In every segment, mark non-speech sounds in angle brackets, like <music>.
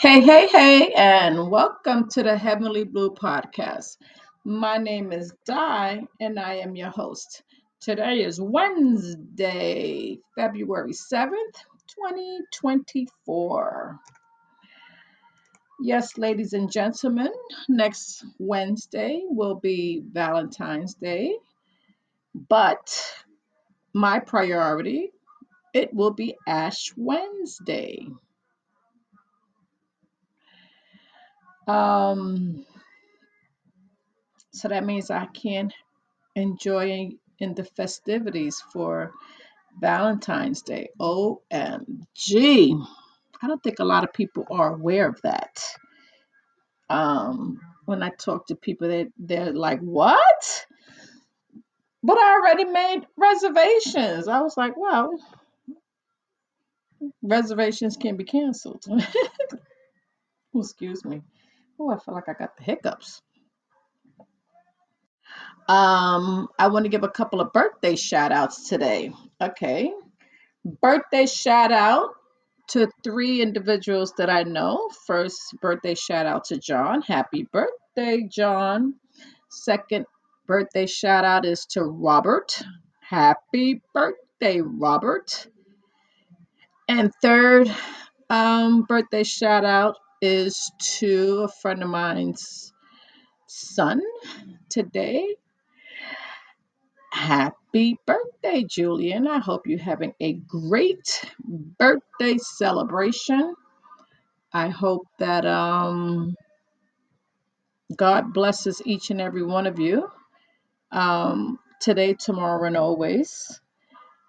Hey, hey, hey, and welcome to the Heavenly Blue Podcast. My name is Di, and I am your host. Today is Wednesday, February 7th, 2024. Yes, ladies and gentlemen, next Wednesday will be Valentine's Day, but my priority, it will be Ash Wednesday. Um, so that means I can enjoy in the festivities for Valentine's Day. OMG. I don't think a lot of people are aware of that. Um, when I talk to people, they, they're like, What? But I already made reservations. I was like, Well, reservations can be canceled. <laughs> Excuse me. Oh, I feel like I got the hiccups. Um, I want to give a couple of birthday shout outs today. Okay. Birthday shout out to three individuals that I know. First, birthday shout out to John. Happy birthday, John. Second, birthday shout out is to Robert. Happy birthday, Robert. And third, um, birthday shout out is to a friend of mine's son today. Happy birthday, Julian. I hope you're having a great birthday celebration. I hope that um, God blesses each and every one of you um, today, tomorrow, and always.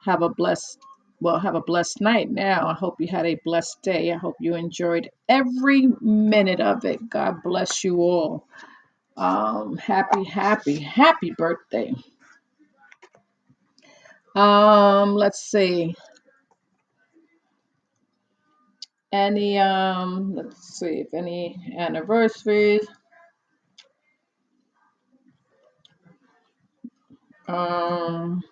Have a blessed, well, have a blessed night now. I hope you had a blessed day. I hope you enjoyed every minute of it. God bless you all. Um, happy, happy, happy birthday. Um, let's see. Any um, let's see if any anniversaries. Um,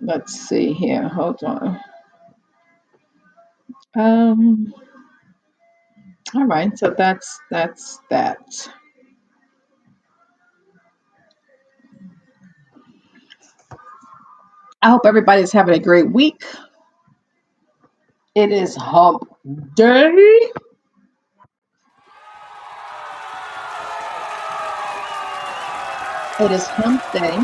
let's see here. Hold on. Um, all right, so that's that's that. I hope everybody's having a great week. It is hump day. It is hump day.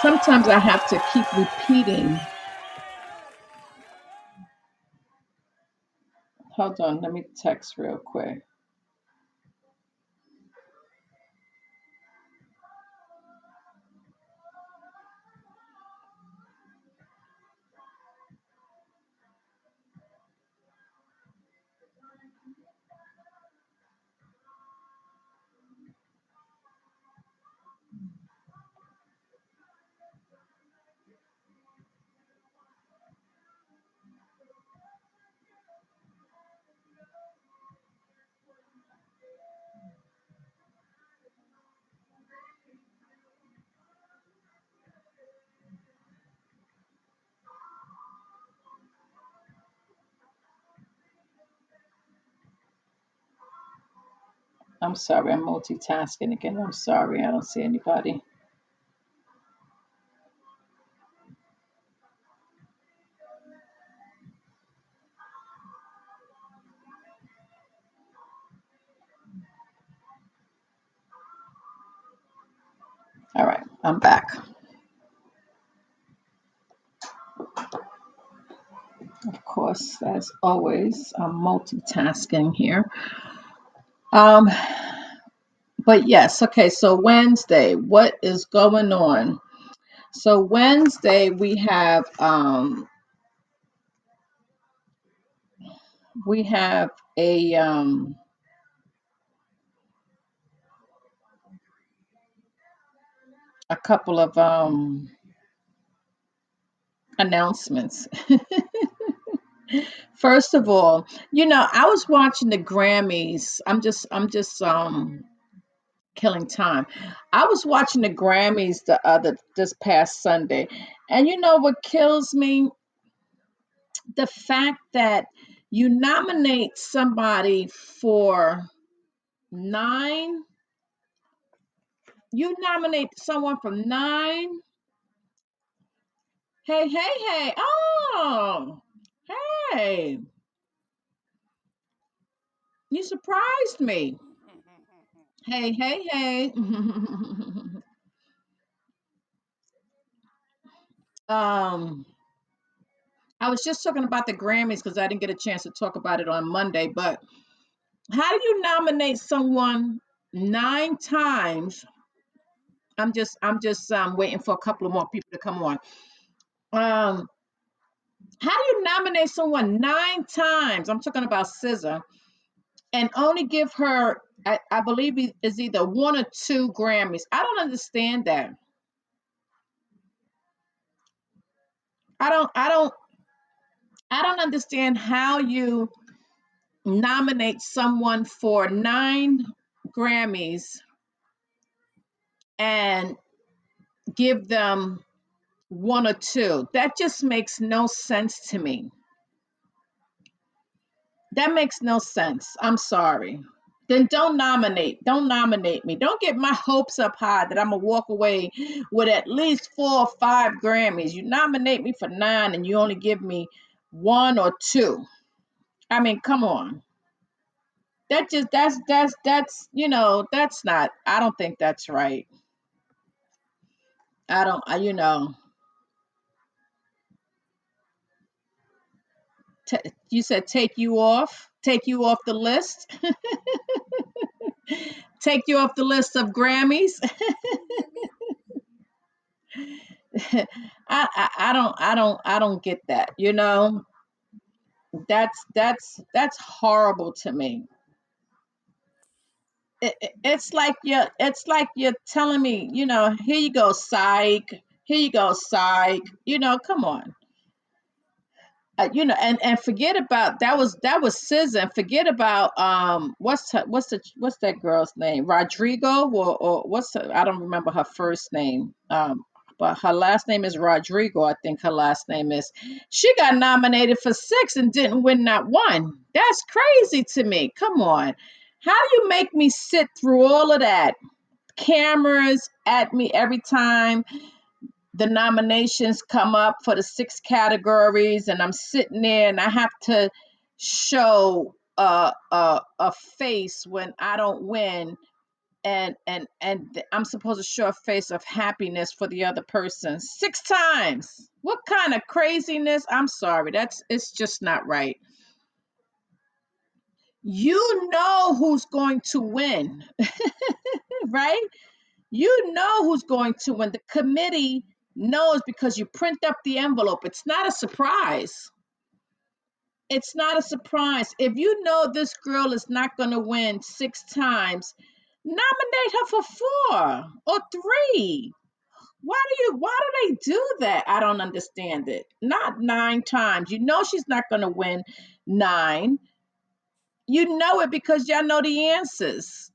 Sometimes I have to keep repeating. Hold on, let me text real quick. I'm sorry, I'm multitasking again. I'm sorry, I don't see anybody. All right, I'm back. Of course, as always, I'm multitasking here. Um, but yes, okay, so Wednesday, what is going on? So Wednesday we have um we have a um a couple of um announcements <laughs> First of all, you know, I was watching the Grammys. I'm just I'm just um killing time. I was watching the Grammys the other this past Sunday. And you know what kills me? The fact that you nominate somebody for nine, you nominate someone from nine. Hey, hey, hey. Oh, hey. You surprised me. Hey, hey, hey. <laughs> um, I was just talking about the Grammys because I didn't get a chance to talk about it on Monday, but how do you nominate someone nine times? I'm just I'm just um waiting for a couple of more people to come on. Um, how do you nominate someone nine times? I'm talking about SZA and only give her I, I believe is either one or two Grammys. I don't understand that. I don't I don't I don't understand how you nominate someone for nine Grammys and give them one or two. That just makes no sense to me. That makes no sense. I'm sorry. Then don't nominate. Don't nominate me. Don't get my hopes up high that I'm gonna walk away with at least four or five Grammys. You nominate me for nine and you only give me one or two. I mean, come on. That just that's that's that's you know that's not. I don't think that's right. I don't. I, you know. T- you said take you off. Take you off the list. <laughs> take you off the list of Grammys. <laughs> I, I I don't I don't I don't get that. You know, that's that's that's horrible to me. It, it- it's like you're it's like you're telling me, you know, here you go, psych. Here you go, psych. You know, come on. Uh, you know, and and forget about that was that was SZA. Forget about um what's her, what's the what's that girl's name? Rodrigo or or what's her, I don't remember her first name. Um, but her last name is Rodrigo. I think her last name is. She got nominated for six and didn't win not one. That's crazy to me. Come on, how do you make me sit through all of that? Cameras at me every time the nominations come up for the six categories and I'm sitting there and I have to show a a, a face when I don't win and and and I'm supposed to show a face of happiness for the other person six times. What kind of craziness? I'm sorry. That's it's just not right. You know who's going to win, <laughs> right? You know who's going to win. The committee knows because you print up the envelope. It's not a surprise. It's not a surprise. If you know this girl is not going to win six times, nominate her for four or three. Why do you why do they do that? I don't understand it. Not nine times. You know she's not going to win nine. You know it because y'all know the answers.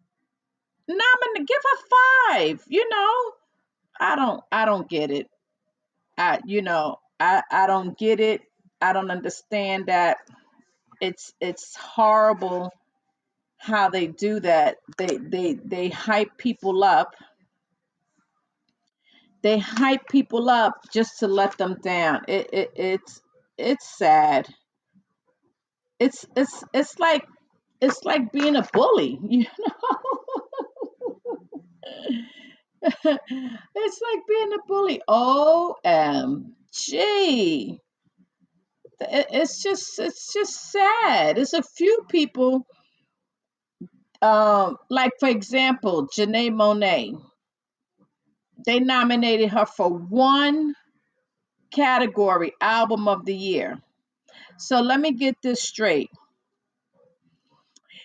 Nominate give her five, you know. I don't I don't get it. I you know, I I don't get it. I don't understand that. It's it's horrible how they do that. They they they hype people up. They hype people up just to let them down. It, it it's it's sad. It's it's it's like it's like being a bully, <laughs> you know? <laughs> <laughs> it's like being a bully. OMG. It- It's just it's just sad. It's a few people um like for example, Janelle Monáe. They nominated her for one category, album of the year. So let me get this straight.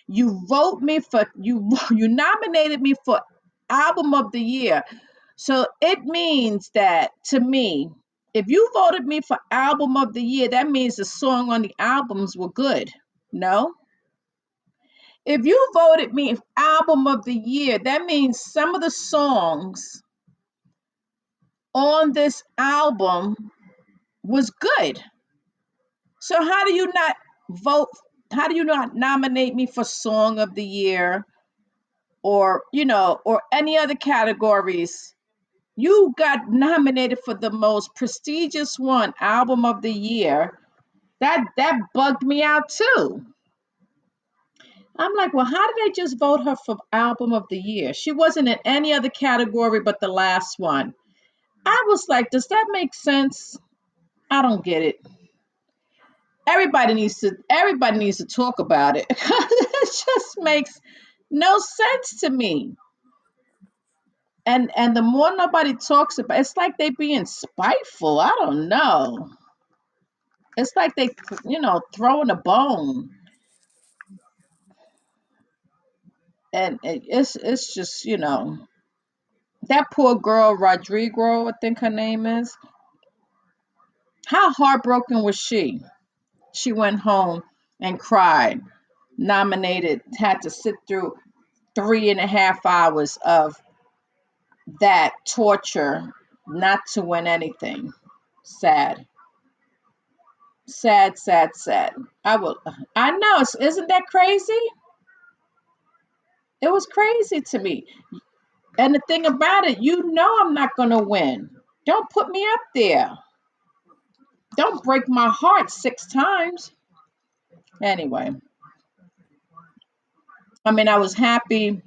You vote me for you <laughs> you nominated me for album of the year. So it means that to me If you voted me for album of the year, that means the song on the albums were good. No. If you voted me album of the year, that means some of the songs on this album was good. So how do you not vote? How do you not nominate me for song of the year or, you know, or any other categories? You got nominated for the most prestigious one, album of the year. That that bugged me out too. I'm like, well, how did they just vote her for album of the year? She wasn't in any other category but the last one. I was like, does that make sense? I don't get it. Everybody needs to everybody needs to talk about it. <laughs> it just makes no sense to me. And and the more nobody talks about it's like they being spiteful. I don't know. It's like they you know throwing a bone. And it, it's it's just, you know, that poor girl Rodrigo, I think her name is. How heartbroken was she? She went home and cried, nominated, had to sit through three and a half hours of that torture not to win anything. Sad. Sad, sad, sad. I will I know, isn't that crazy? It was crazy to me. And the thing about it, you know I'm not gonna win. Don't put me up there. Don't break my heart six times. Anyway, I mean I was happy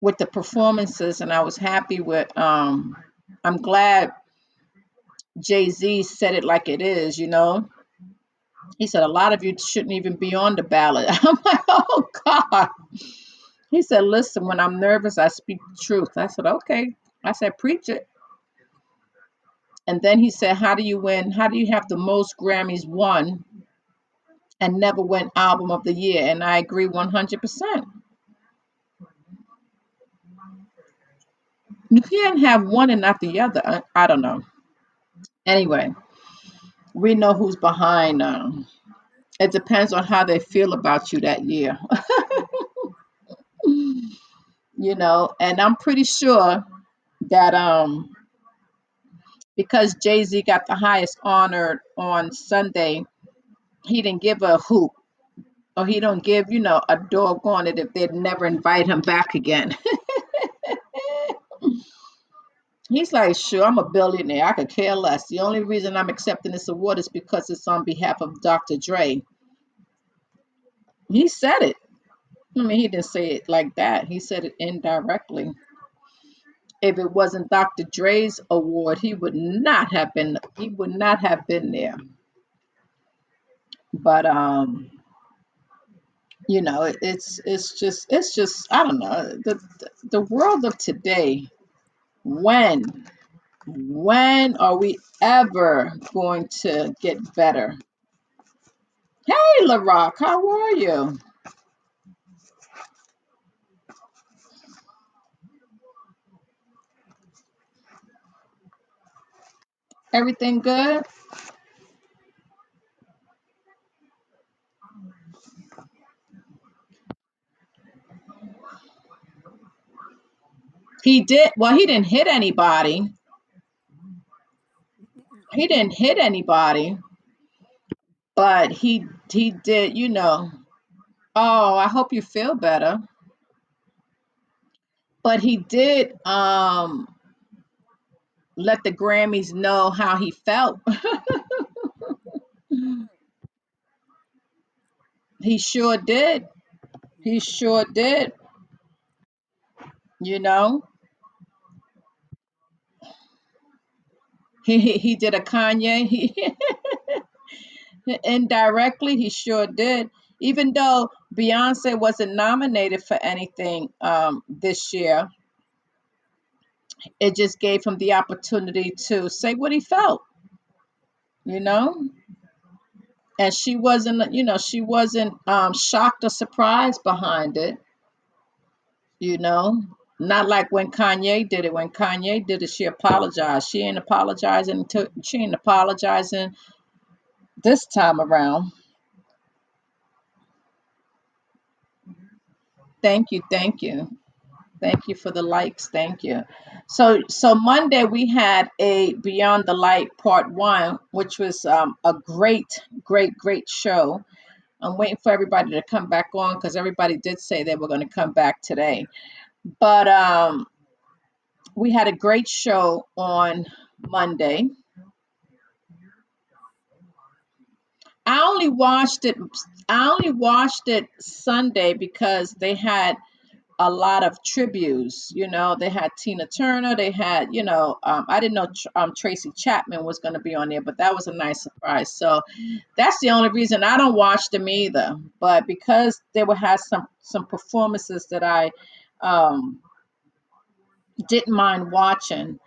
with the performances and I was happy with um I'm glad Jay-Z said it like it is, you know. He said a lot of you shouldn't even be on the ballot. <laughs> I'm like, oh God. He said, listen, when I'm nervous, I speak the truth. I said, okay. I said, preach it. And then he said, how do you win? How do you have the most Grammys won and never win album of the year? And I agree 100%. You can't have one and not the other. I, I don't know. Anyway, we know who's behind. Um, it depends on how they feel about you that year, <laughs> you know. And I'm pretty sure that um, because Jay Z got the highest honor on Sunday, he didn't give a hoot or he don't give, you know, a doggone it if they'd never invite him back again. <laughs> He's like, sure, I'm a billionaire. I could care less. The only reason I'm accepting this award is because it's on behalf of Dr. Dre. He said it. I mean, he didn't say it like that. He said it indirectly. If it wasn't Dr. Dre's award, he would not have been. He would not have been there. But um, you know, it, it's it's just it's just I don't know the the the world of today. When when are we ever going to get better? Hey, LaRock, how are you? Everything good? He did. Well, he didn't hit anybody. He didn't hit anybody, but he he did. You know. Oh, I hope you feel better. But he did um let the Grammys know how he felt. <laughs> he sure did. He sure did. You know. He he, did a Kanye. He <laughs> indirectly he sure did. Even though Beyonce wasn't nominated for anything um this year, it just gave him the opportunity to say what he felt. You know. and she wasn't you know she wasn't um shocked or surprised behind it you know Not like when Kanye did it. When Kanye did it, she apologized. She ain't apologizing. To, she ain't apologizing this time around. Thank you, thank you, thank you for the likes. Thank you. So, so Monday we had a Beyond the Light Part One, which was um, a great, great, great show. I'm waiting for everybody to come back on because everybody did say they were going to come back today. But um, we had a great show on Monday. I only watched it. I only watched it Sunday because they had a lot of tributes. You know, they had Tina Turner. They had, you know, um, I didn't know um, Tracy Chapman was going to be on there, but that was a nice surprise. So that's the only reason I don't watch them either. But because they would have some some performances that I um, didn't mind watching,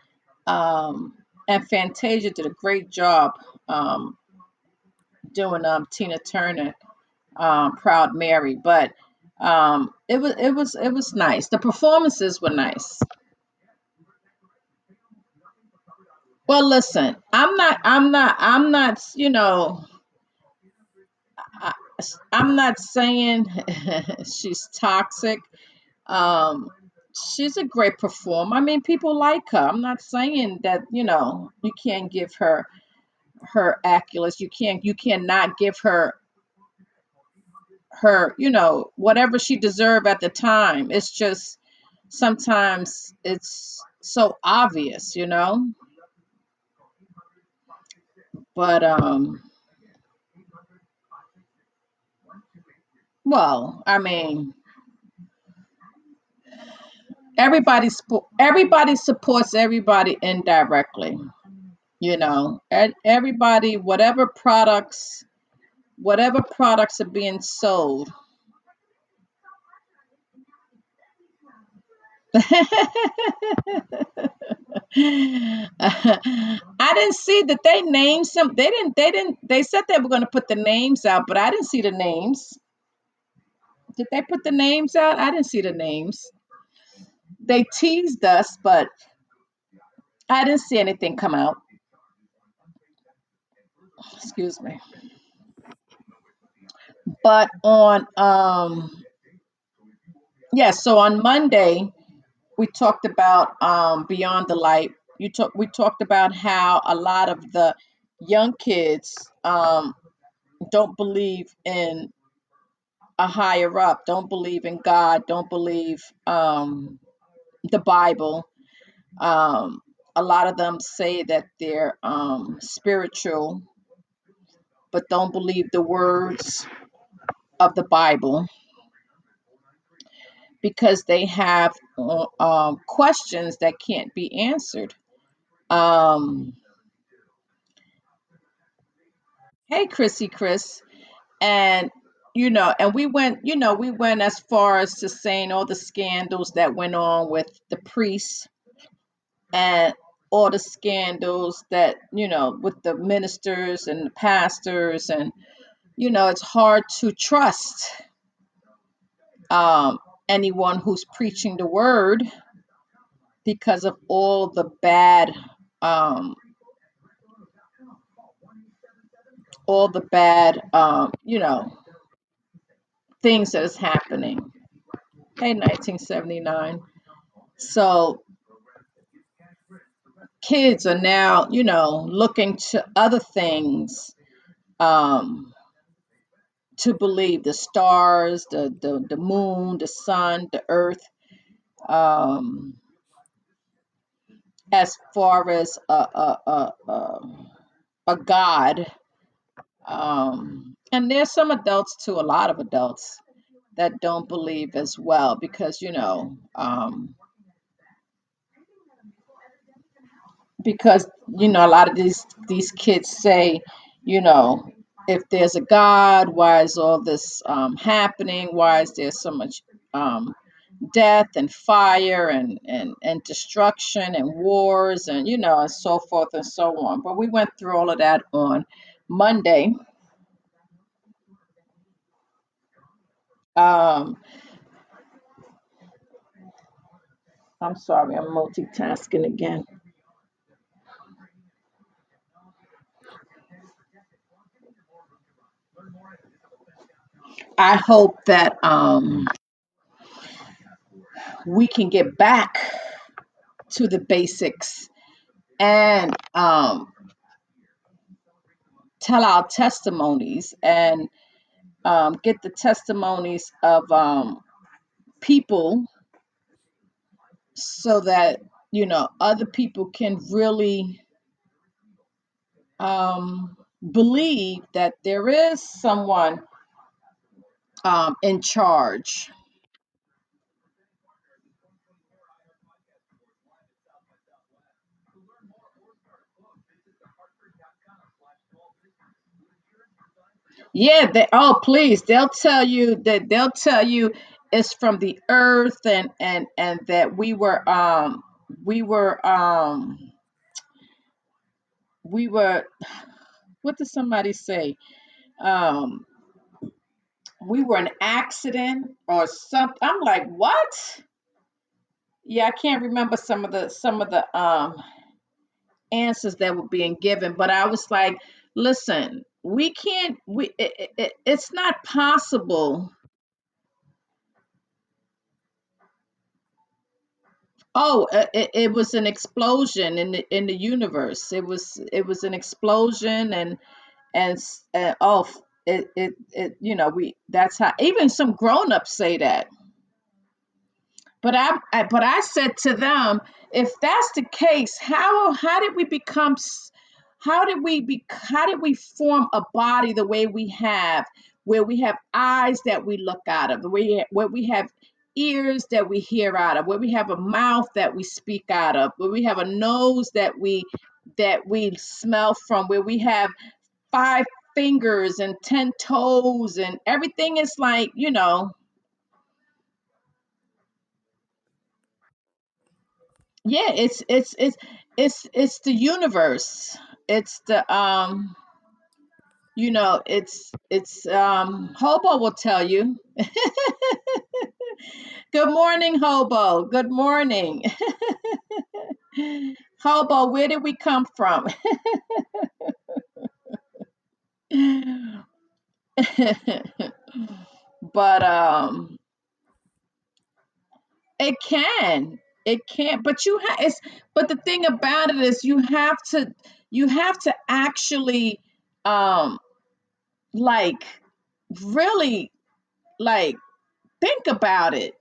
um, and Fantasia did a great job um, doing um, Tina Turner um, Proud Mary, but um, it was it was it was nice. The performances were nice. Well, listen, I'm not I'm not I'm not you know I, I'm not saying <laughs> she's toxic. Um, she's a great performer. I mean, people like her. I'm not saying that you know you can't give her her accolades. You can't you cannot give her her you know whatever she deserved at the time. It's just sometimes it's so obvious, you know. But um, well, I mean, everybody everybody supports everybody indirectly, you know. And everybody, whatever products, whatever products are being sold. <laughs> I didn't see that they named some. They didn't. They didn't. They said they were going to put the names out, but I didn't see the names. Did they put the names out? I didn't see the names. They teased us, but I didn't see anything come out. Excuse me. But on um yeah, so on Monday we talked about um Beyond the Light. You talk we talked about how a lot of the young kids um don't believe in a higher up, don't believe in God, don't believe um the Bible. Um a lot of them say that they're um spiritual but don't believe the words of the Bible because they have uh, um, questions that can't be answered. Um, hey, Chrissy, Chris, and you know, and we went, you know, we went as far as to saying all the scandals that went on with the priests and all the scandals that you know with the ministers and the pastors and you know it's hard to trust um, anyone who's preaching the word because of all the bad um all the bad um you know things that is happening. In 1979 so kids are now you know looking to other things um to believe the stars the the, the moon the sun the earth um as far as a a a, a, a god um and there's some adults too a lot of adults that don't believe as well because you know um because you know a lot of these these kids say you know if there's a god why is all this um happening? Why is there so much um death and fire and and and destruction and wars and you know and so forth and so on? But we went through all of that on monday um I'm sorry, I'm multitasking again. I hope that um, we can get back to the basics and um, tell our testimonies and um, get the testimonies of um, people so that you know other people can really um, believe that there is someone um, in charge. Yeah, they oh please, they'll tell you that they'll tell you it's from the earth and and and that we were um we were um we were what did somebody say? Um we were an accident or something. I'm like, what? Yeah, I can't remember some of the some of the um answers that were being given, but I was like, listen, we can't we it, it, it- it's not possible Oh, uh, it, it was an explosion in the in the universe. It was it was an explosion and and uh, oh it, it it you know we that's how even some grown-ups say that. But I, I but I said to them, if that's the case, how how did we become how did we be how did we form a body the way we have, where we have eyes that we look out of, way where we have ears that we hear out of, where we have a mouth that we speak out of, where we have a nose that we that we smell from, where we have five fingers and ten toes and everything is like, you know, Yeah, it's it's it's it's it's the universe. It's the um you know, it's it's um Hobo will tell you. <laughs> Good morning, Hobo. Good morning. <laughs> Hobo, where did we come from? <laughs> but um it can. It can't but you have it's but the thing about it is you have to you have to actually um like really like think about it.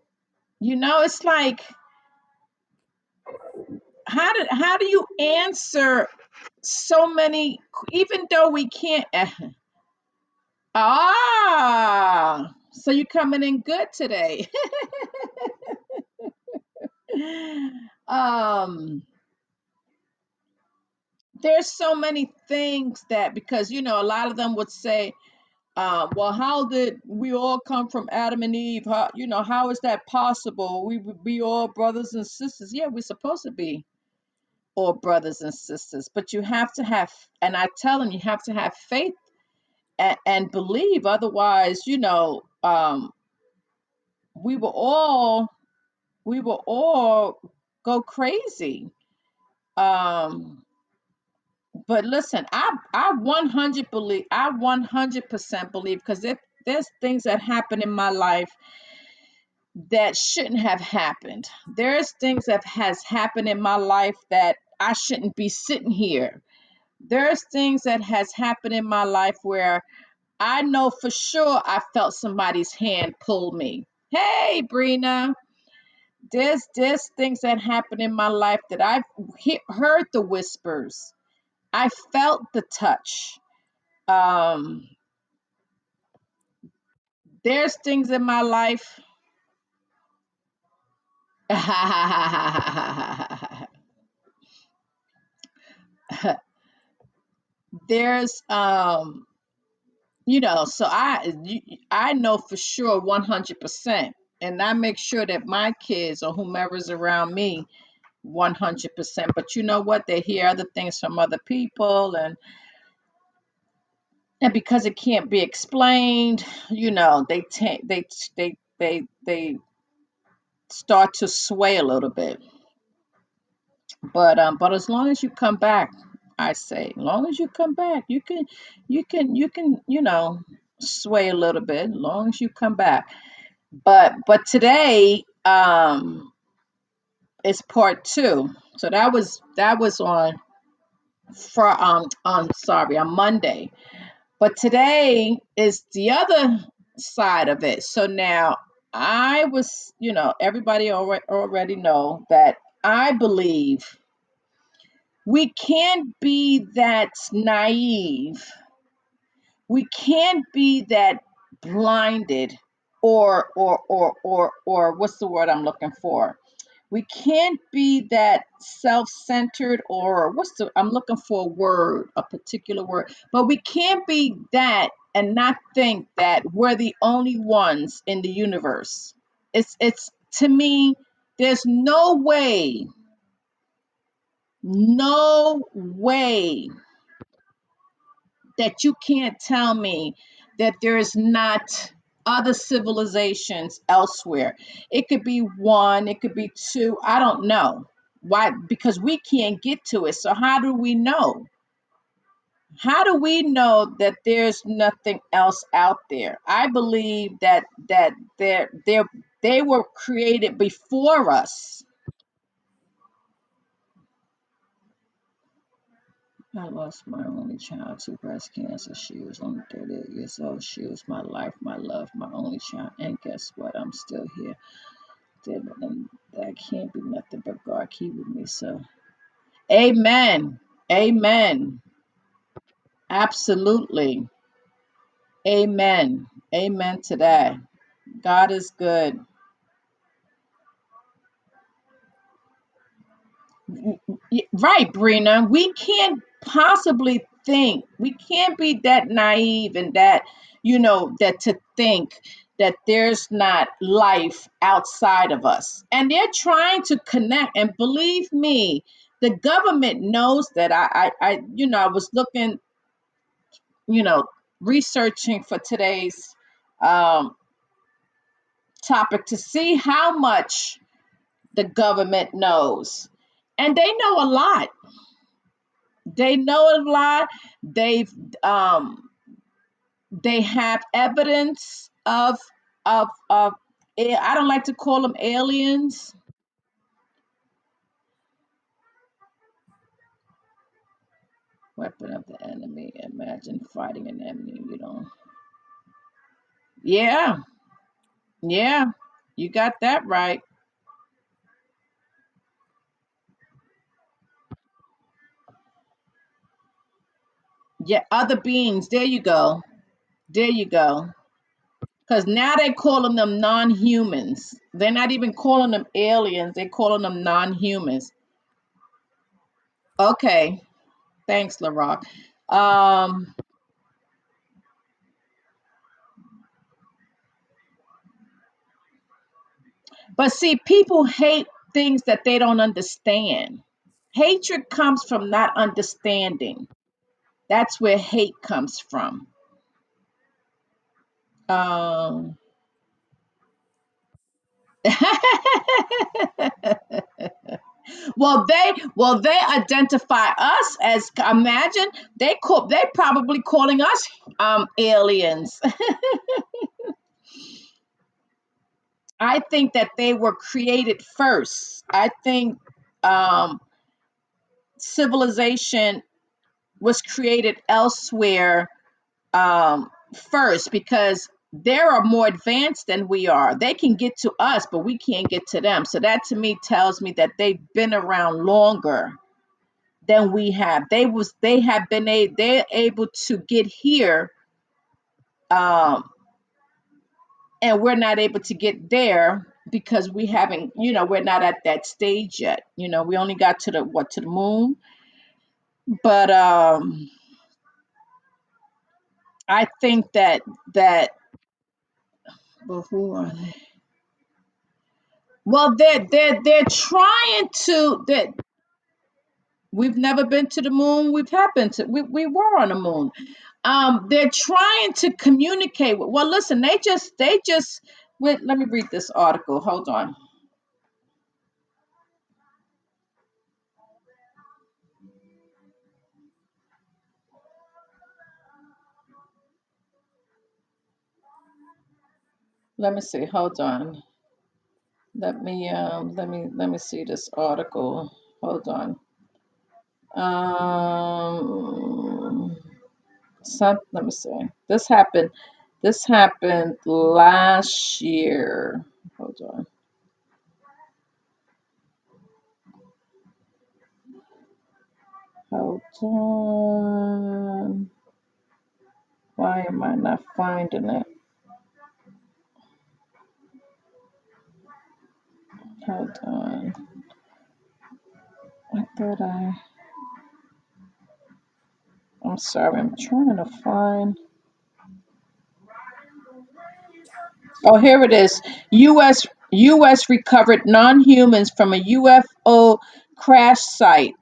You know it's like how did how do you answer so many even though we can't <laughs> ah so you're coming in good today. <laughs> Um there's so many things that because you know a lot of them would say uh, well how did we all come from adam and eve? How you know how is that possible? We would be all brothers and sisters. Yeah we're supposed to be all brothers and sisters but you have to have and i tell them you have to have faith and, and believe otherwise you know um we will all we will all go crazy. Um but listen i i 100 believe i 100% believe because if there's things that happen in my life that shouldn't have happened there's things that has happened in my life that i shouldn't be sitting here there's things that has happened in my life where I know for sure I felt somebody's hand pull me. Hey, Brina, there's there's things that happen in my life that I've he- heard the whispers. I felt the touch. Um, there's things in my life. <laughs> there's um you know so i i know for sure 100% and i make sure that my kids or whomever's around me 100% but you know what they hear other things from other people and and because it can't be explained you know they take they they they they start to sway a little bit. But um, but as long as you come back, I say, as long as you come back, you can, you can, you can, you know, sway a little bit. As long as you come back. But but today, um, is part two. So that was that was on for um on sorry on Monday. But today is the other side of it. So now I was, you know, everybody already already know that I believe we can't be that naive. We can't be that blinded or or or or or what's the word I'm looking for? We can't be that self-centered or what's the I'm looking for a word, a particular word, but we can't be that and not think that we're the only ones in the universe. It's it's to me there's no way, no way that you can't tell me that there's not other civilizations elsewhere. It could be one, it could be two, I don't know. Why? Because we can't get to it. So how do we know? How do we know that there's nothing else out there? I believe that that they they they were created before us I lost my only child to breast cancer. She was only 38 years old. She was my life, my love, my only child. And guess what? I'm still here. And that um, can't be nothing but God keeping me. So, amen. Amen. Absolutely. Amen. Amen to that. God is good. Mm, mm, right, Brina. We can't possibly think, we can't be that naive and that, you know, that to think that there's not life outside of us. And they're trying to connect. And believe me, the government knows that. I, I, I you know, I was looking, you know, researching for today's um, topic to see how much the government knows. And they know a lot they know a lot. They've um they have evidence of of of i don't like to call them aliens. Weapon of the enemy. Imagine fighting an enemy you know. Yeah. Yeah. You got that right yeah other beings. There you go. There you go. Because now they're calling them non-humans. They're not even calling them aliens. They're calling them non-humans. Okay. Thanks larock um But see, people hate things that they don't understand. Hatred comes from not understanding. That's where hate comes from. Um, <laughs> well, they well they identify us as imagine they call they probably calling us um aliens. <laughs> I think that they were created first. I think um civilization was created elsewhere um, first because they are more advanced than we are. They can get to us, but we can't get to them. So that to me tells me that they've been around longer than we have. They was they have been a they're able to get here, um, and we're not able to get there because we haven't. You know, we're not at that stage yet. You know, we only got to the what to the moon, but um, I think that that. But who are they? Well, they're they're they're trying to that we've never been to the moon. We've happened to we, we were on the moon. Um, they're trying to communicate with well listen, they just they just wait, let me read this article. Hold on. Let me see. Hold on. Let me um let me let me see this article. Hold on. Um some let me see. This happened this happened last year. Hold on. Hold on. Why am I not finding it? Hold on. I thought I I'm sorry, I'm trying to find Oh, here it is. US US recovered non-humans from a UFO crash site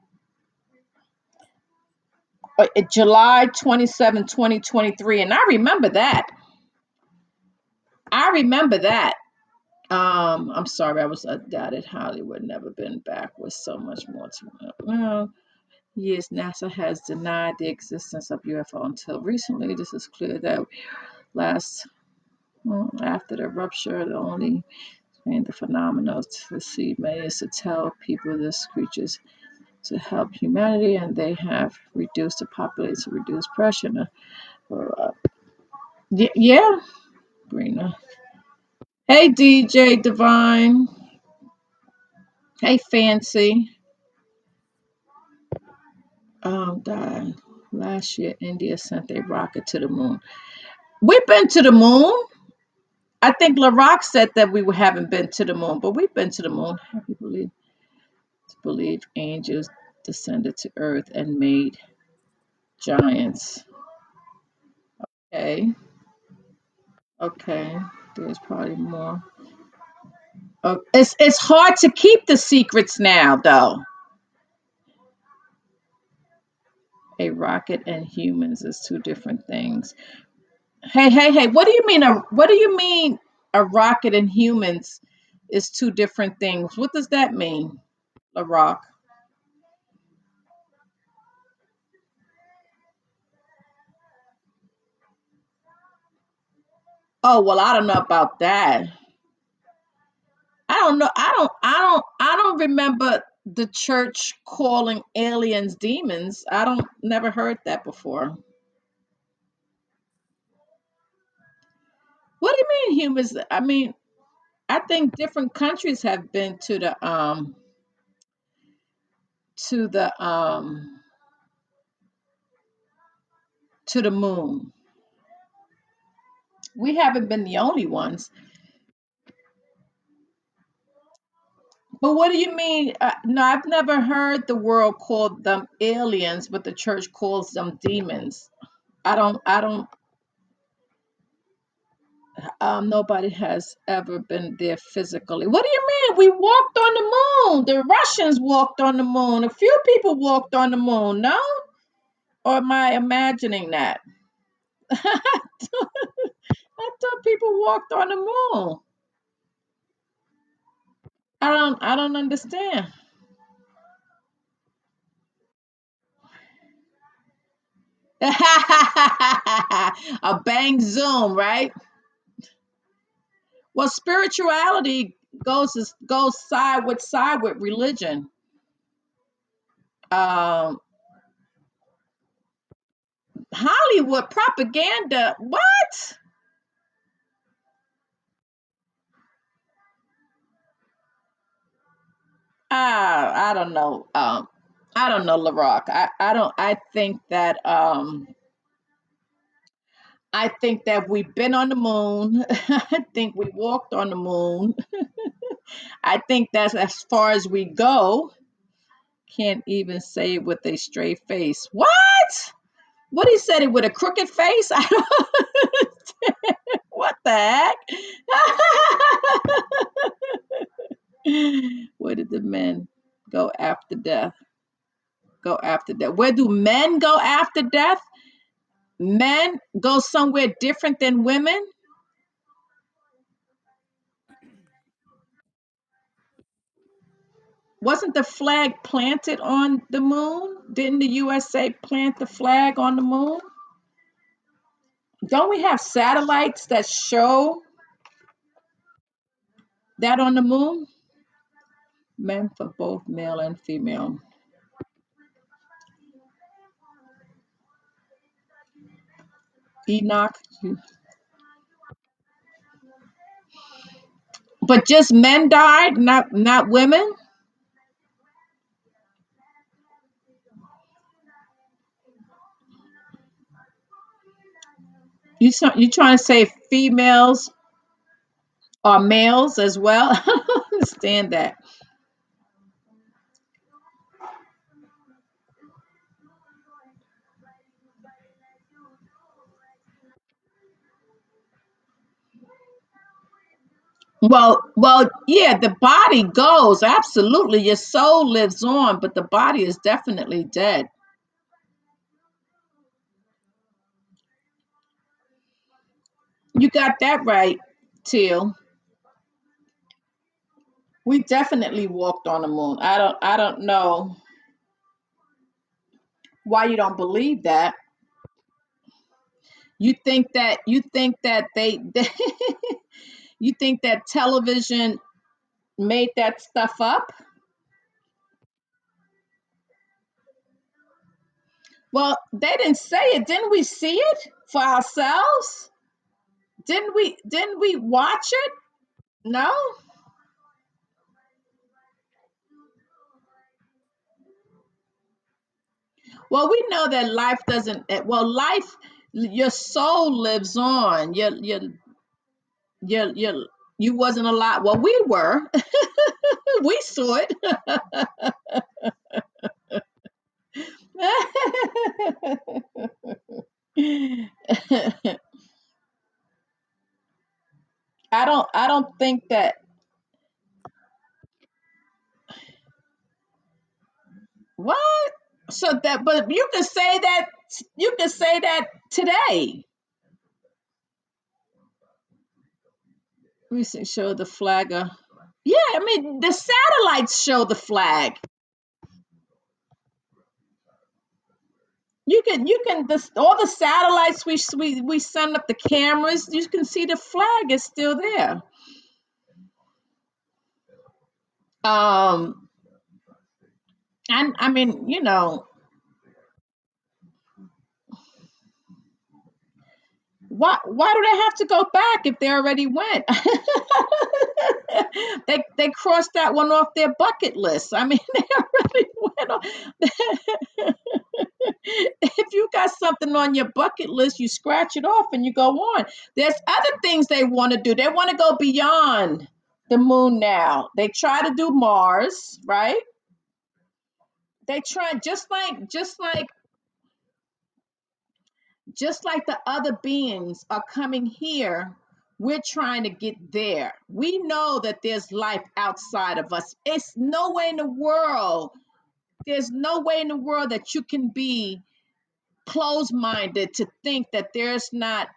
uh, July 27, 2023. And I remember that. I remember that. Um, I'm sorry, I was undoubted. Hollywood never been back with so much more to well. Yes, NASA has denied the existence of UFO until recently. This is clear that last well, after the rupture, the only and the phenomena to see made is to tell people this creatures to help humanity, and they have reduced the population, reduce pressure. Uh, yeah, Brina. Hey, DJ Divine. Hey, Fancy. Um, died last year. India sent a rocket to the moon. We've been to the moon. I think LaRock said that we haven't been to the moon, but we've been to the moon. Happy believe to believe angels descended to earth and made giants. Okay, okay. There's probably more. Oh, it's it's hard to keep the secrets now, though. A rocket and humans is two different things. Hey, hey, hey! What do you mean? A what do you mean? A rocket and humans is two different things. What does that mean, La Oh well, I don't know about that. I don't know. I don't. I don't. I don't remember the church calling aliens demons. I don't. Never heard that before. What do you mean humans? I mean, I think different countries have been to the um to the um to the moon. We haven't been the only ones. But what do you mean? Uh, no, I've never heard the world call them aliens, but the church calls them demons. I don't. I don't. Um, nobody has ever been there physically. What do you mean? We walked on the moon. The Russians walked on the moon. A few people walked on the moon. No, or am I imagining that? <laughs> I thought people walked on the moon. I don't. I don't understand. <laughs> a bang zoom, right? Well, spirituality goes goes side with side with religion. Um, Hollywood propaganda. What? Uh, I don't know. Um, I don't know, LaRock. I, I don't. I think that um, I think that we've been on the moon. <laughs> I think we walked on the moon. <laughs> I think that's as far as we go. Can't even say it with a straight face. What? What he said it with a crooked face? <laughs> I don't what the heck? <laughs> Where did the men go after death? Go after death. Where do men go after death? Men go somewhere different than women? Wasn't the flag planted on the moon? Didn't the USA plant the flag on the moon? Don't we have satellites that show that on the moon? Men for both male and female. Enoch. But just men died, not not women. You you trying to say females are males as well? <laughs> I understand that. Well, well, yeah, the body goes absolutely. Your soul lives on, but the body is definitely dead. You got that right, Till. We definitely walked on the moon. I don't I don't know why you don't believe that. You think that you think that they, <laughs> you think that television made that stuff up? Well, they didn't say it. Didn't we see it for ourselves? Didn't we didn't we watch it? No? Well, we know that life doesn't eh, well life your soul lives on. Your your your your you wasn't alive. Well, we were. <laughs> we saw it. <laughs> I don't I don't think that what? So that but you can say that you can say that today. We see show the flag. Uh, yeah, I mean the satellites show the flag. You can you can this all the satellites we we we send up the cameras. You can see the flag is still there. Um, and I mean you know why why do they have to go back if they already went? <laughs> they they crossed that one off their bucket list. I mean <laughs> they already went on. <laughs> if you got something on your bucket list, you scratch it off and you go on. There's other things they want to do. They want to go beyond the moon now. They try to do Mars, right? They try just like just like just like the other beings are coming here. We're trying to get there. We know that there's life outside of us. It's no way in the world. There's no way in the world that you can be closed minded to think that there's not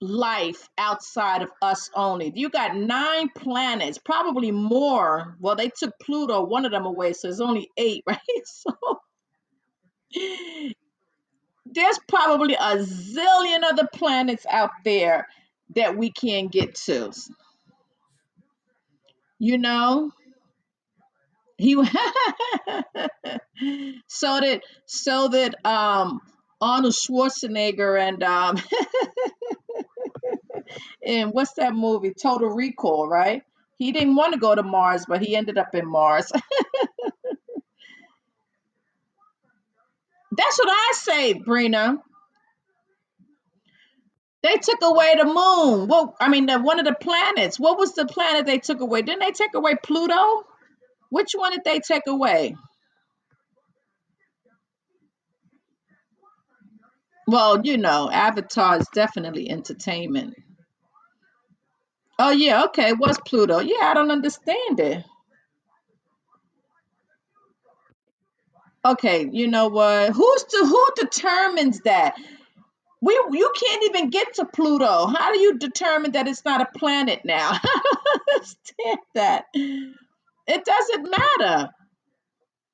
life outside of us only. You got nine planets, probably more. Well, they took Pluto, one of them away, so there's only eight, <laughs> right? So there's probably a zillion other planets out there that we can't get to. You know? He <laughs> so that so that um Arnold Schwarzenegger and um <laughs> and what's that movie? Total Recall, right? He didn't want to go to Mars, but he ended up in Mars. <laughs> That's what I say, Brina. They took away the moon. Well, I mean, the, one of the planets. What was the planet they took away? Didn't they take away Pluto? Which one did they take away? Well, you know, Avatar is definitely entertainment. Oh yeah, okay, was Pluto. Yeah, I don't understand it. Okay, you know what? Who's to who determines that? We you can't even get to Pluto. How do you determine that it's not a planet now? <laughs> I don't understand that. It doesn't matter.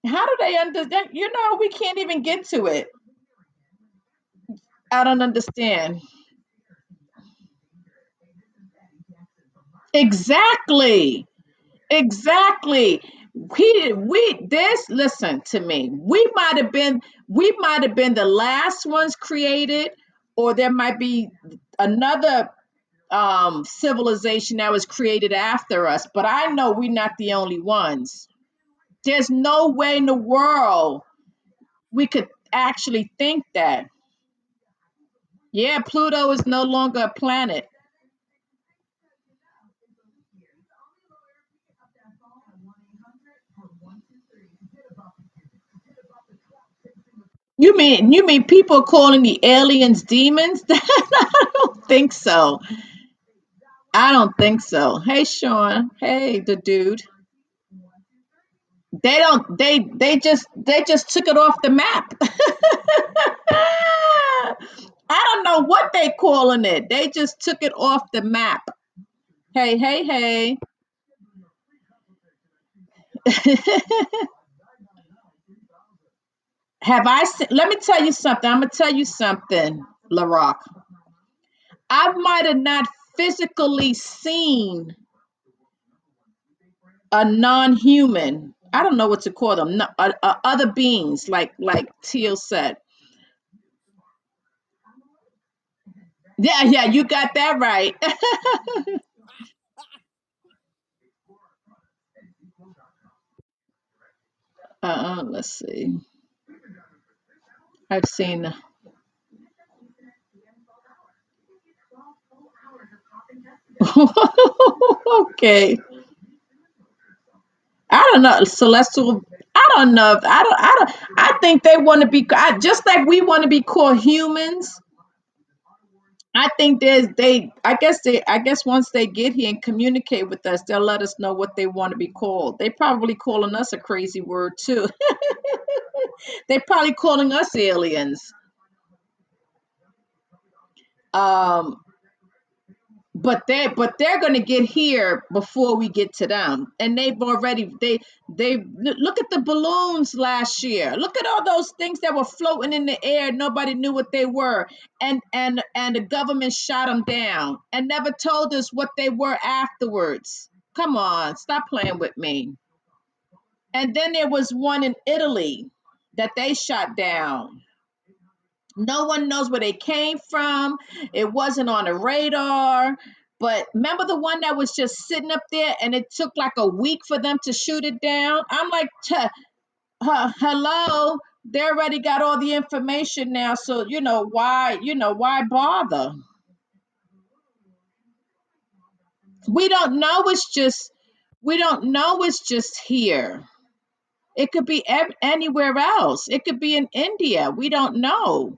How do they understand? You know, we can't even get to it. I don't understand. Exactly. Exactly. We we this listen to me. We might have been we might have been the last ones created, or there might be another um civilization that was created after us. But I know we're not the only ones. There's no way in the world we could actually think that. Yeah, Pluto is no longer a planet. You mean you mean people calling the aliens demons? <laughs> I don't think so. I don't think so. Hey Sean. Hey the dude. They don't they they just they just took it off the map. <laughs> I don't know what they calling it. They just took it off the map. Hey, hey, hey. <laughs> Have I seen let me tell you something. I'm gonna tell you something, LaRock. I might have not physically seen a non-human. I don't know what to call them. No, uh, uh, other beings, like like Teal said. Yeah, yeah, you got that right. <laughs> uh, let's see. I've seen. <laughs> okay. I don't know, celestial. I don't know. If, I don't. I don't. I think they want to be I, just like we want to be called humans. I think there's they. I guess they. I guess once they get here and communicate with us, they'll let us know what they want to be called. They probably calling us a crazy word too. <laughs> they probably calling us aliens. Um, but they but they're going to get here before we get to them. And they've already they they look at the balloons last year. Look at all those things that were floating in the air. Nobody knew what they were. And and and the government shot them down and never told us what they were afterwards. Come on stop playing with me. And then there was one in italy that they shot down no one knows where they came from. It wasn't on the radar. But remember the one that was just sitting up there and it took like a week for them to shoot it down? I'm like, uh, hello, they already got all the information now. So, you know, why, you know, why bother? We don't know it's just, we don't know it's just here. It could be anywhere else. It could be in India. We don't know.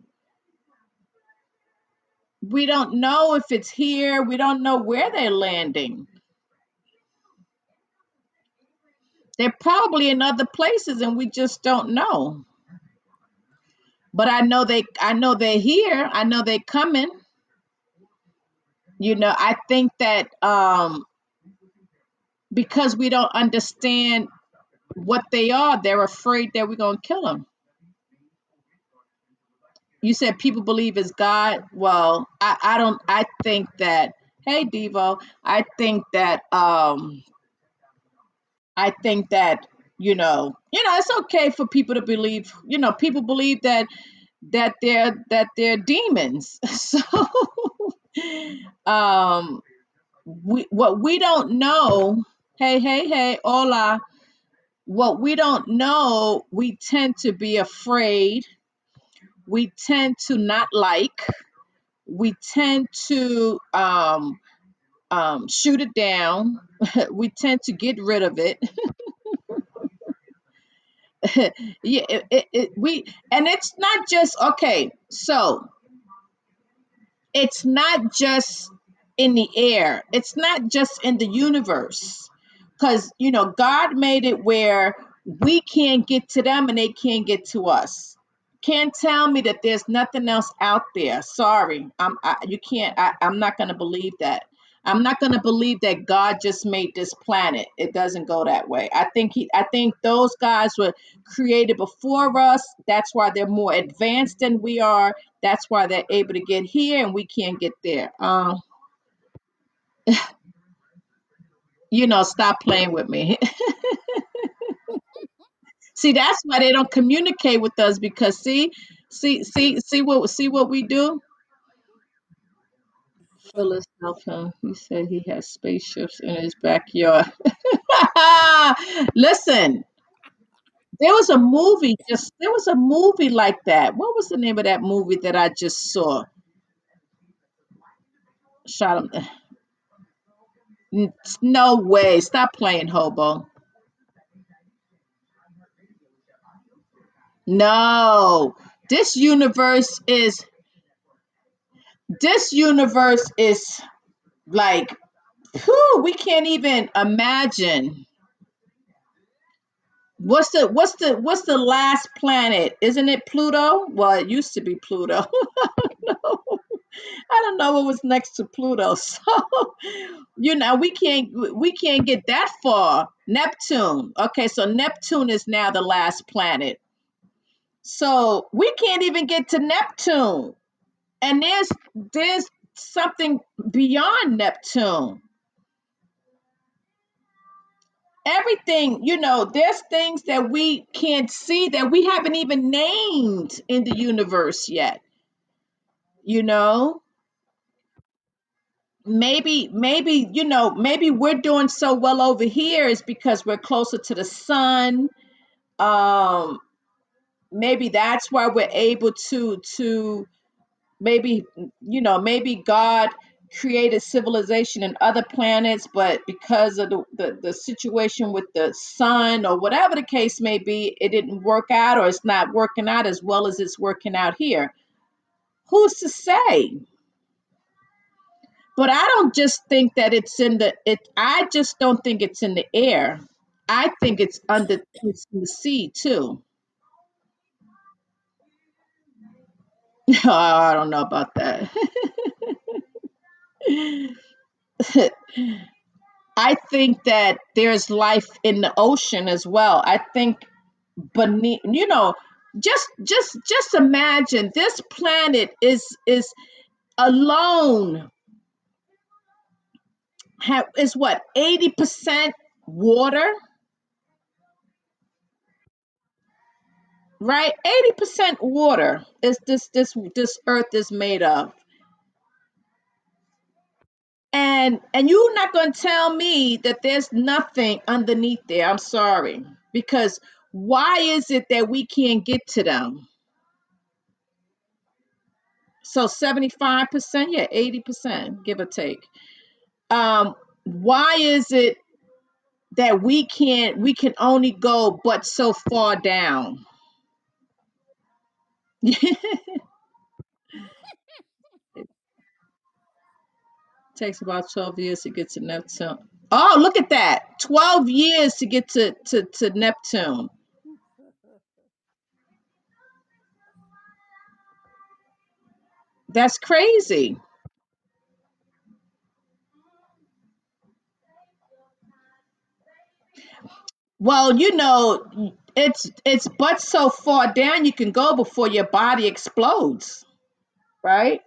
we don't know if it's here. We don't know where they're landing. They're probably in other places and we just don't know. But I know they I know they're here. I know they're coming. You know, I think that um because we don't understand what they are, they're afraid that we're going to kill them. You said people believe it's God. Well, I, I don't I think that hey Devo, I think that um I think that you know, you know, it's okay for people to believe, you know, people believe that that they're that they're demons. <laughs> So um we what we don't know, hey, hey, hey, hola, what we don't know, we tend to be afraid, we tend to not like, we tend to um um shoot it down, <laughs> we tend to get rid of it <laughs> yeah, it, it, it, we and it's not just okay. So it's not just in the air. It's not just in the universe, because you know God made it where we can't get to them and they can't get to us. Can't tell me that there's nothing else out there. Sorry, I'm I, you can't. I, I'm not going to believe that. I'm not going to believe that God just made this planet. It doesn't go that way. I think he. I think those guys were created before us. That's why they're more advanced than we are. That's why they're able to get here and we can't get there. Um, You know, stop playing with me. <laughs> see, that's why they don't communicate with us because see, see, see, see what see what we do. Phyllis. He said he has spaceships in his backyard. <laughs> Listen, there was a movie just there was a movie like that. What was the name of that movie that I just saw? Shot him. No way. Stop playing hobo. No. This universe is this universe is like whew, we can't even imagine. What's the what's the what's the last planet? Isn't it Pluto? Well, it used to be Pluto. <laughs> I don't know what was next to Pluto. <laughs> So, you know, we can't we can't get that far. Neptune. Okay, so Neptune is now the last planet. So we can't even get to Neptune. And there's there's something beyond Neptune. Everything, you know, there's things that we can't see that we haven't even named in the universe yet. You know, maybe maybe you know maybe we're doing so well over here is because we're closer to the sun. Um maybe that's why we're able to to maybe you know maybe god created civilization in other planets but because of the, the the situation with the sun or whatever the case may be it didn't work out or it's not working out as well as it's working out here who's to say But I don't just think that it's in the it I just don't think it's in the air. I think it's under it's in the sea too. <laughs> Oh, I don't know about that. <laughs> I think that there's life in the ocean as well. I think beneath you know, just just just imagine this planet is is alone. Have is what 80% water? Right? 80% water is this this this earth is made of. And and you're not going to tell me that there's nothing underneath there. I'm sorry. Because why is it that we can't get to them so 75% yeah 80% give or take um why is it that we can't we can only go but so far down <laughs> Takes about 12 years to get to Neptune. Oh, look at that. 12 years to get to, to, to Neptune. That's crazy. Well, you know, it's it's but so far down you can go before your body explodes, right?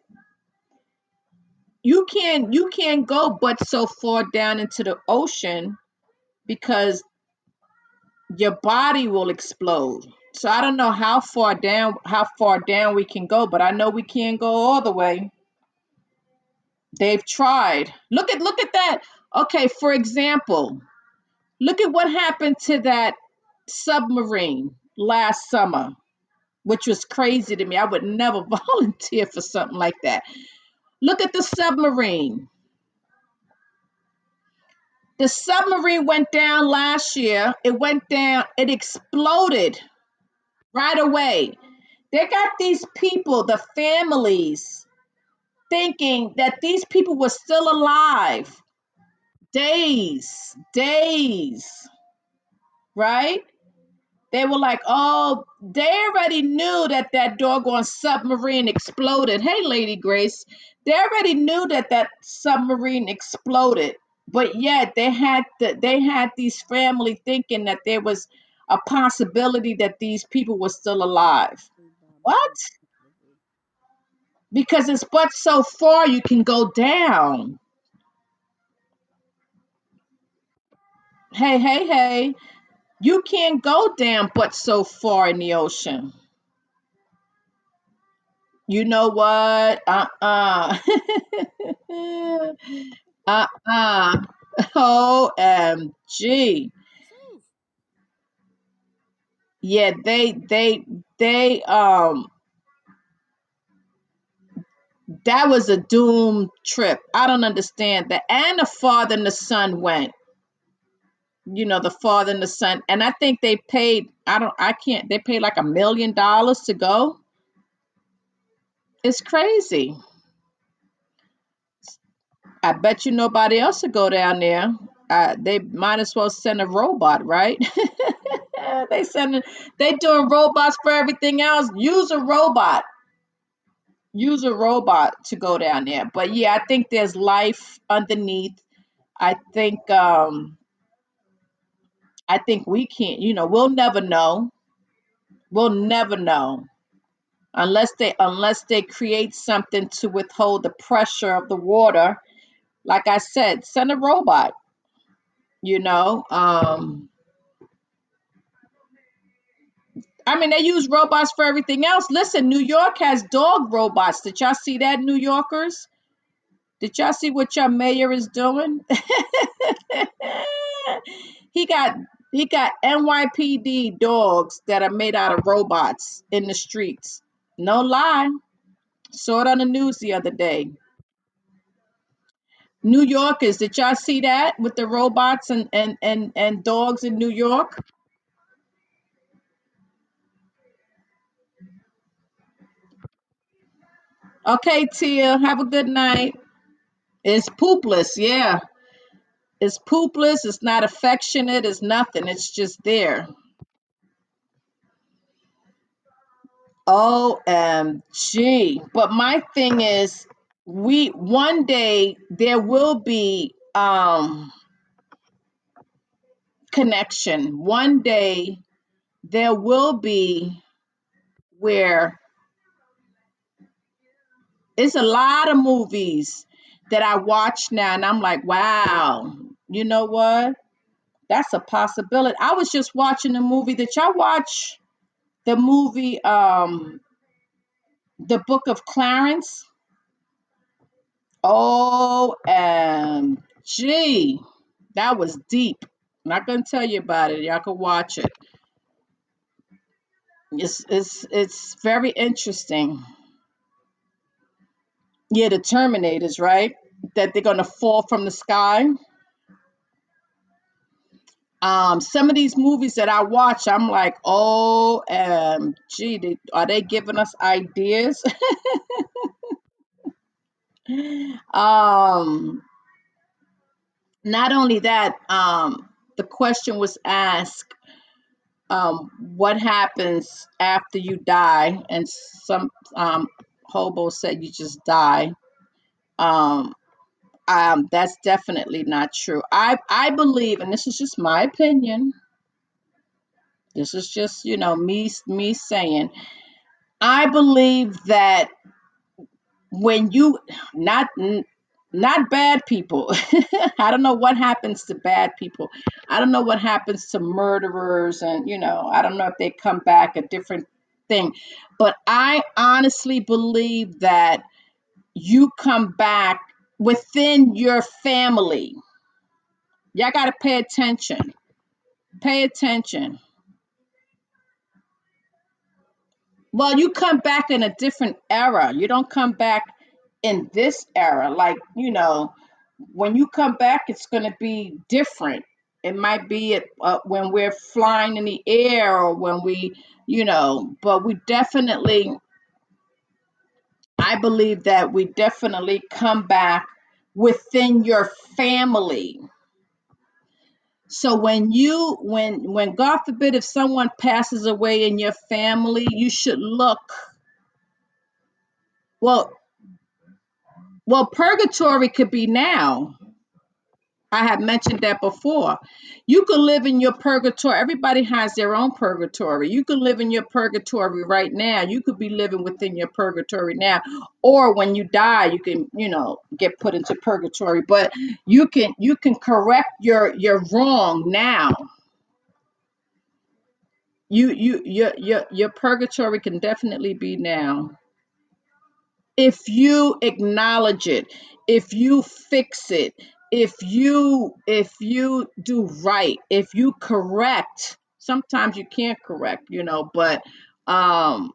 You can't you can't go but so far down into the ocean because your body will explode. So I don't know how far down how far down we can go, but I know we can't go all the way. They've tried. Look at look at that. Okay, for example, look at what happened to that submarine last summer, which was crazy to me. I would never <laughs> volunteer for something like that. Look at the submarine. The submarine went down last year. It went down, it exploded right away. They got these people, the families, thinking that these people were still alive. Days, days. right? They were like, oh, they already knew that that doggone submarine exploded. Hey, Lady Grace, they already knew that that submarine exploded, but yet they had the, they had these family thinking that there was a possibility that these people were still alive. What? Because it's but so far you can go down. Hey, hey, hey. You can't go down but so far in the ocean. You know what? Uh-uh. <laughs> uh-uh. <laughs> OMG. Yeah, they they they um that was a doom trip. I don't understand that. And the father and the son went. You know, the father and the son. And I think they paid, I don't I can't they paid like a million dollars to go. It's crazy. I bet you nobody else would go down there. Uh, they might as well send a robot, right? <laughs> they sending they doing robots for everything else. Use a robot. Use a robot to go down there. But yeah, I think there's life underneath. I think um I think we can't, you know, we'll never know. We'll never know unless they unless they create something to withhold the pressure of the water. Like I said, send a robot, you know. Um I mean, they use robots for everything else. Listen, New York has dog robots. Did y'all see that, New Yorkers? Did y'all see what your mayor is doing? <laughs> he got he got NYPD dogs that are made out of robots in the streets. No lie. Saw it on the news the other day. New Yorkers, did y'all see that with the robots and and and, and dogs in New York? Okay, Tia, have a good night. It's poopless, yeah. It's poopless. It's not affectionate. It's nothing. It's just there. OMG. But my thing is, we one day there will be um connection. One day there will be where it's a lot of movies that I watch now and I'm like, wow, you know what? That's a possibility. I was just watching a movie that y'all watch the movie um The Book of Clarence. OMG. That was deep. I'm Not gonna tell you about it. Y'all can watch it. It's it's it's very interesting. Yeah, the Terminators, right? That they're gonna fall from the sky. Um, some of these movies that I watch, I'm like, OMG, they, are they giving us ideas? <laughs> <laughs> um, not only that, um, the question was asked um, what happens after you die, and some um, hobo said you just die. Um, um, that's definitely not true. I I believe, and this is just my opinion. This is just you know me me saying. I believe that when you not not bad people. <laughs> I don't know what happens to bad people. I don't know what happens to murderers and you know i don't know if they come back a different thing. But i honestly believe that you come back within your family. Y'all got to pay attention. Pay attention well you come back in a different era you don't come back in this era like you know when you come back, it's going to be different. It might be at, uh, when we're flying in the air or when we, you know, but we definitely, I believe that we definitely come back within your family. So when you, when, when God forbid, if someone passes away in your family, you should look, well, well, purgatory could be now I have mentioned that before. You can live in your purgatory. Everybody has their own purgatory. You can live in your purgatory right now. You could be living within your purgatory now. Or when you die, you can, you know, get put into purgatory. But you can you can correct your your wrong now. You you your your your purgatory can definitely be now. if you acknowledge it if you fix it if you if you do right if you correct sometimes you can't correct you know but um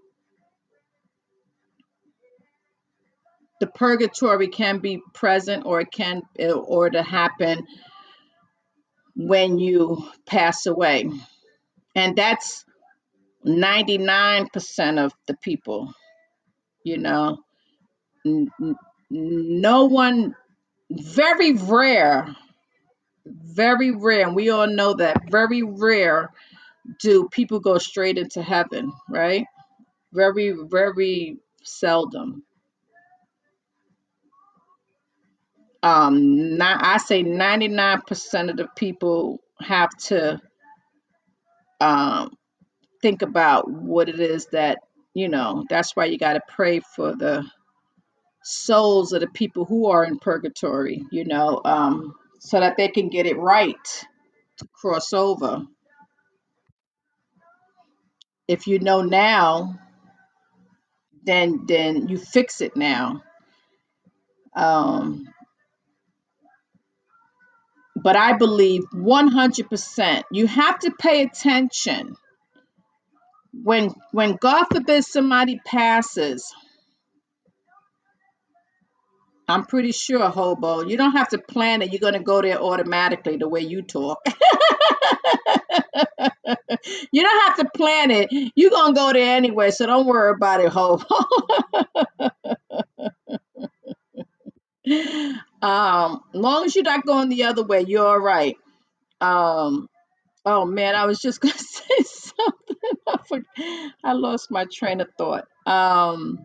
the purgatory can be present or it can or to happen when you pass away. And that's 99% of the people you know. No one very rare very rare, and we all know that very rare do people go straight into heaven, right? Very, very seldom. Um, not, I say 99% of the people have to um, think about what it is that, you know, that's why you got to pray for the souls of the people who are in purgatory, you know, um, so that they can get it right to cross over. If you know now, then then you fix it now Um, but I believe 100% you have to pay attention when when God forbid somebody passes. I'm pretty sure, Hobo, you don't have to plan it. You're going to go there automatically the way you talk. <laughs> you don't have to plan it. You're going to go there anyway, so don't worry about it, Hobo. <laughs> um, long as you're not going the other way, you're all right. Um, Oh man, I was just gonna <laughs> say something. I, for- I lost my train of thought. Um,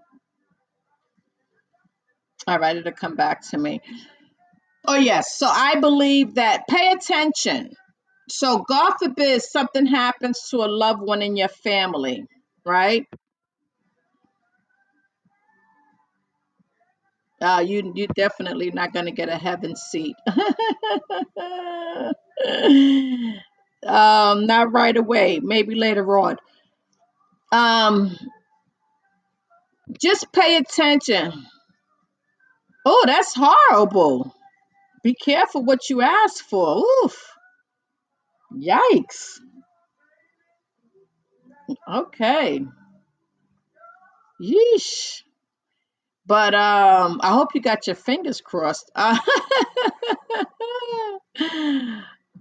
all right, it'll come back to me. Oh yes, so I believe that pay attention. So God forbid something happens to a loved one in your family, right? Uh, you you definitely not gonna get a heaven seat. <laughs> um, not right away, maybe later on. Um, just pay attention. Oh, that's horrible. Be careful what you ask for. Oof. Yikes. Okay. Yeesh. But um I hope you got your fingers crossed. Uh,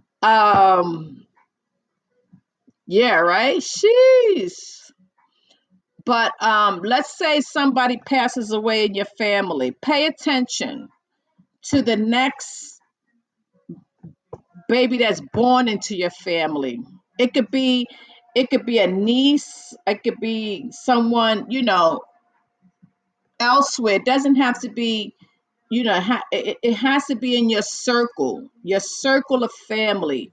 <laughs> um yeah, right? Sheesh. But um let's say somebody passes away in your family. Pay attention to the next baby that's born into your family. It could be it could be a niece, it could be someone, you know, elsewhere. It doesn't have to be, you know, it, it has to be in your circle, your circle of family.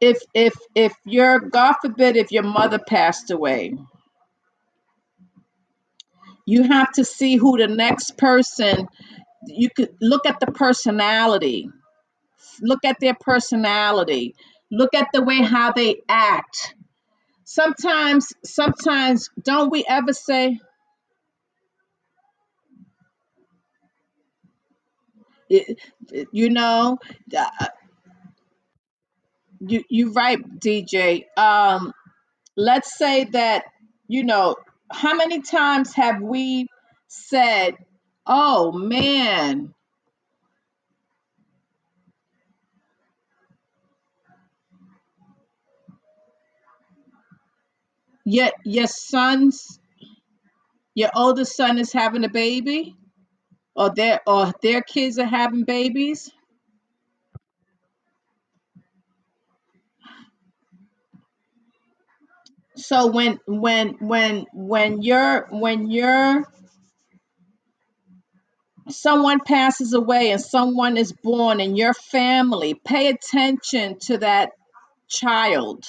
If if if your God forbid if your mother passed away, you have to see who the next person. You could look at the personality, look at their personality, look at the way how they act. Sometimes, sometimes, don't we ever say, you know, uh, you you right, DJ. Um, let's say that you know how many times have we said oh man your your son's your oldest son is having a baby or their or their kids are having babies so when when when when your when your someone passes away and someone is born in your family, pay attention to that child.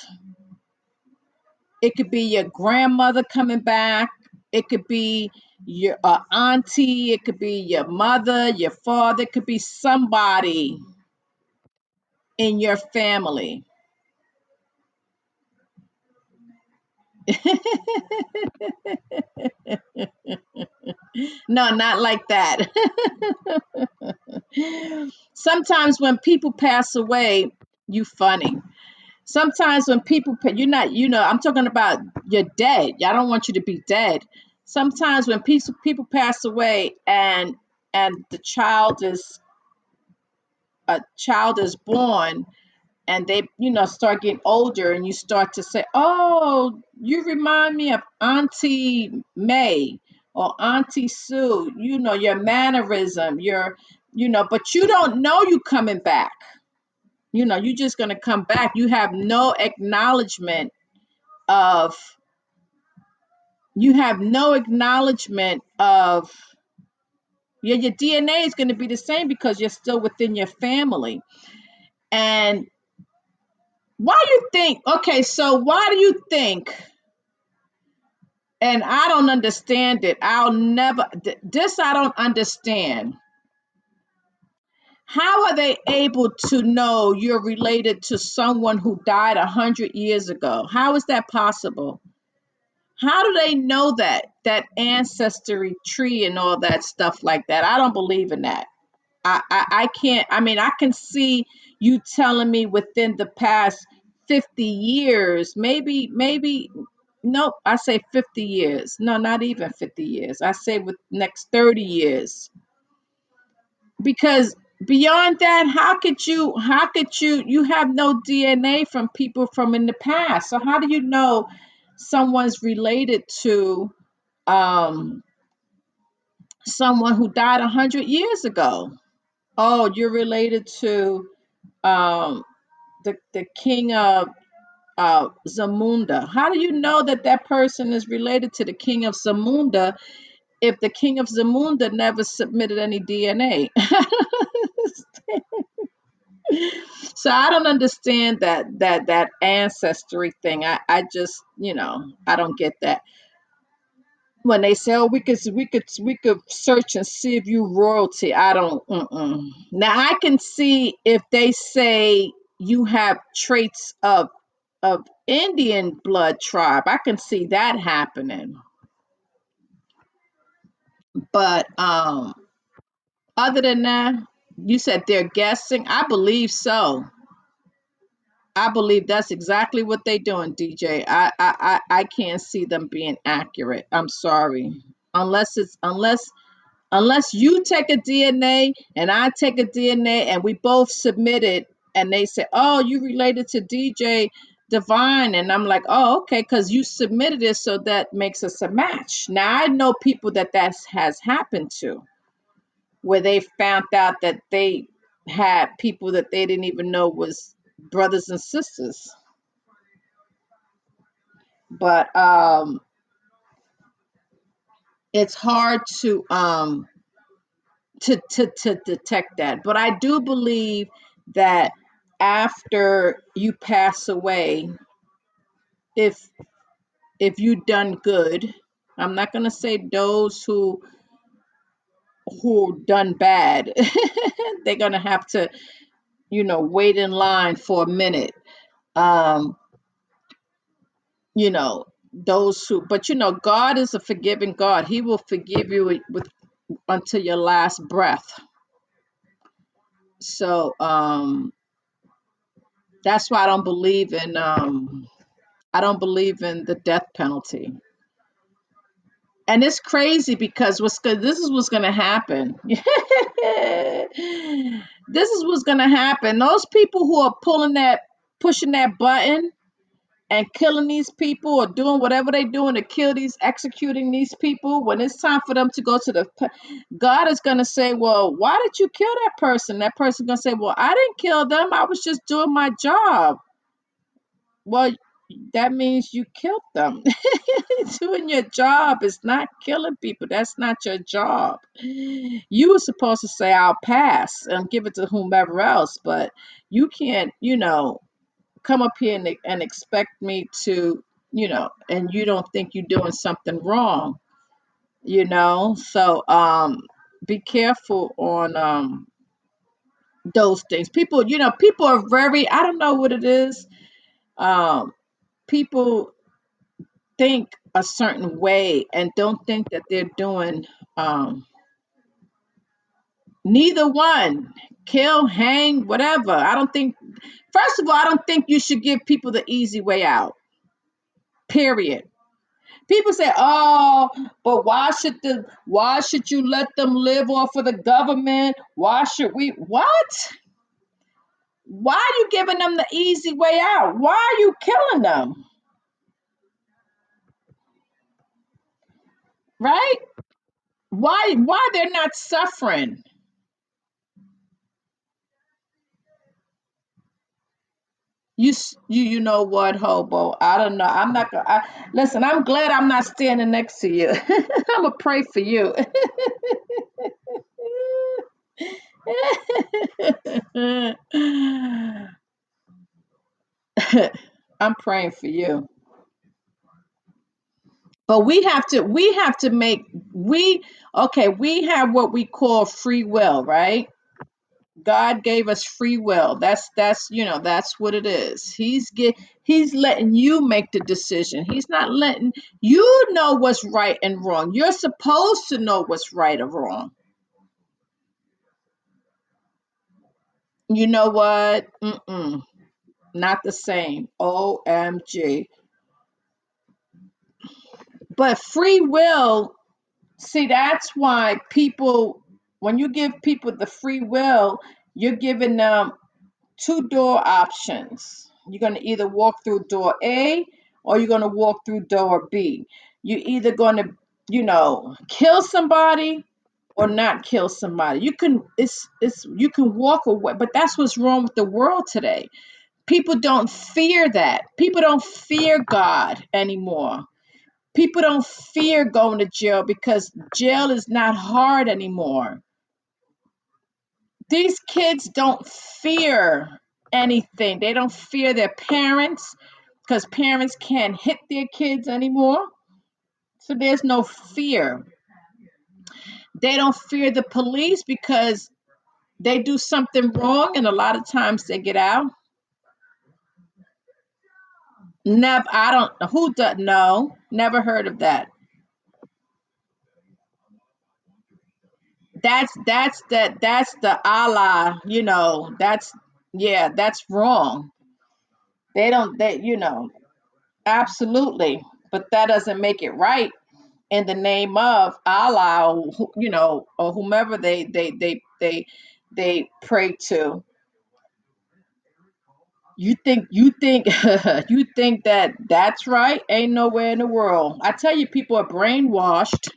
It could be your grandmother coming back. It could be your uh, auntie. It could be your mother, your father. It could be somebody in your family. <laughs> no, not like that. <laughs> Sometimes when people pass away, you funny. Sometimes when people you're not, you know, I'm talking about you're dead. I don't want you to be dead. Sometimes when people people pass away and and the child is a child is born and they you know start getting older and you start to say oh you remind me of auntie may or auntie sue you know your mannerism your you know but you don't know you coming back. You know you're just going to come back. You have no acknowledgement of you have no acknowledgement of yeah, your dna is going to be the same because you're still within your family. And why you think okay so why do you think and I don't understand it. I'll never, th- this I don't understand. How are they able to know you're related to someone who died a hundred years ago? How is that possible? How do they know that that ancestry tree and all that stuff like that? I don't believe in that. I, I, can't, I mean, I can see you telling me within the past 50 years, maybe, maybe, nope, I say 50 years. No, not even 50 years. I say with next 30 years. Because beyond that, how could you, how could you, you have no DNA from people from in the past. So how do you know someone's related to um, someone who died a hundred years ago? Oh, you're related to um, the the king of uh, Zamunda. How do you know that that person is related to the king of Zamunda if the king of Zamunda never submitted any DNA? <laughs> so I don't understand that that that ancestry thing. I I just you know I don't get that. When they say, "Oh, we could, we could, we could search and see if you royalty," I don't. Mm-mm. Now I can see if they say you have traits of of Indian blood tribe. I can see that happening, but um, other than that, you said they're guessing. I believe so. I believe that's exactly what they're doing, DJ. I I I, I can't see them being accurate. I'm sorry, unless it's unless unless you take a DNA and I take a DNA and we both submit it and they say, oh, you related to DJ Divine. And I'm like, oh, okay, because you submitted it. So that makes us a match. Now, I know people that that has happened to where they found out that they had people that they didn't even know was brothers and sisters. But um, it's hard to um, to to to detect that. But I do believe that after you pass away, if if you done good, I'm not gonna say those who who done bad. <laughs> They're gonna have to, you know, wait in line for a minute. Um, you know, those who but you know, God is a forgiving God. He will forgive you with until your last breath. So um that's why I don't believe in um I don't believe in the death penalty. And it's crazy because what's good this is what's gonna happen. <laughs> this is what's gonna happen. Those people who are pulling that pushing that button and killing these people or doing whatever they're doing to kill these executing these people when it's time for them to go to the god is going to say well why did you kill that person that person's going to say well i didn't kill them i was just doing my job well that means you killed them. <laughs> Doing your job is not killing people. That's not your job. You were supposed to say, I'll pass and give it to whomever else, but you can't, you know, come up here and, and expect me to, you know, and you don't think you're doing something wrong, you know? So um be careful on um those things. People, you know, people are very, I don't know what it is. Um people think a certain way and don't think that they're doing um neither one kill hang whatever. I don't think first of all i don't think you should give people the easy way out period. People say oh but why should the why should you let them live off of the government? Why should we what why are you giving them the easy way out why are you killing them right why why they're not suffering You you you know what, hobo? I don't know. I'm not gonna I, listen. I'm glad I'm not standing next to you. <laughs> I'm gonna pray for you. <laughs> <laughs> I'm praying for you. But we have to we have to make we okay. We have what we call free will, right? God gave us free will. That's that's you know that's what it is. He's get he's letting you make the decision. He's not letting you know what's right and wrong. You're supposed to know what's right or wrong. You know what? Mm-mm, not the same. OMG. But free will, see, that's why people, when you give people the free will, you're giving them two door options. You're going to either walk through door A or you're going to walk through door B. You're either going to, you know, kill somebody or not kill somebody. You can it's it's you can walk away, but that's what's wrong with the world today. People don't fear that. People don't fear God anymore. People don't fear going to jail because jail is not hard anymore these kids don't fear anything. They don't fear their parents because parents can't hit their kids anymore. So there's no fear. They don't fear the police because they do something wrong and a lot of times they get out. Never, I don't, who does, no, never heard of that. That's, that's the, that's the Allah, you know, that's, yeah, that's wrong. They don't, they, you know, absolutely. But that doesn't make it right in the name of Allah, or, you know, or whomever they they they they they pray to. You think you think <laughs> you think that that's right? Ain't nowhere in the world. I tell you, people are brainwashed.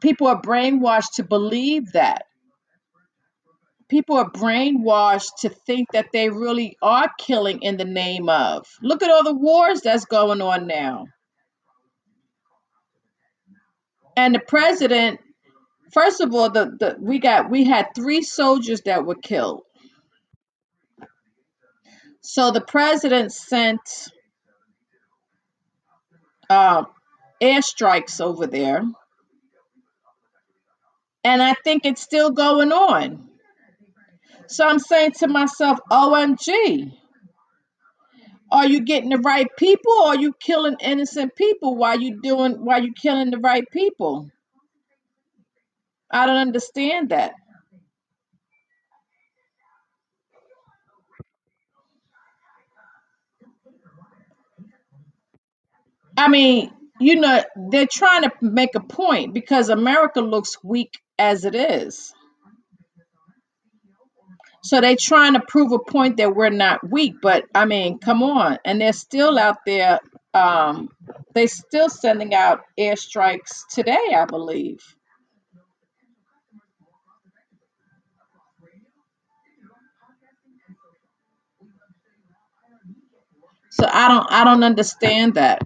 People are brainwashed to believe that. People are brainwashed to think that they really are killing in the name of. Look at all the wars that's going on now. And the president, first of all, the, the we got we had three soldiers that were killed. So the president sent um, airstrikes over there, and I think it's still going on. So I'm saying to myself, OMG, are you getting the right people or are you killing innocent people while you doing while you killing the right people? I don't understand that. I mean, you know, they're trying to make a point because America looks weak as it is. So they're trying to prove a point that we're not weak, but I mean, come on. And they're still out there, um, they still sending out airstrikes today, I believe. So I don't I don't understand that.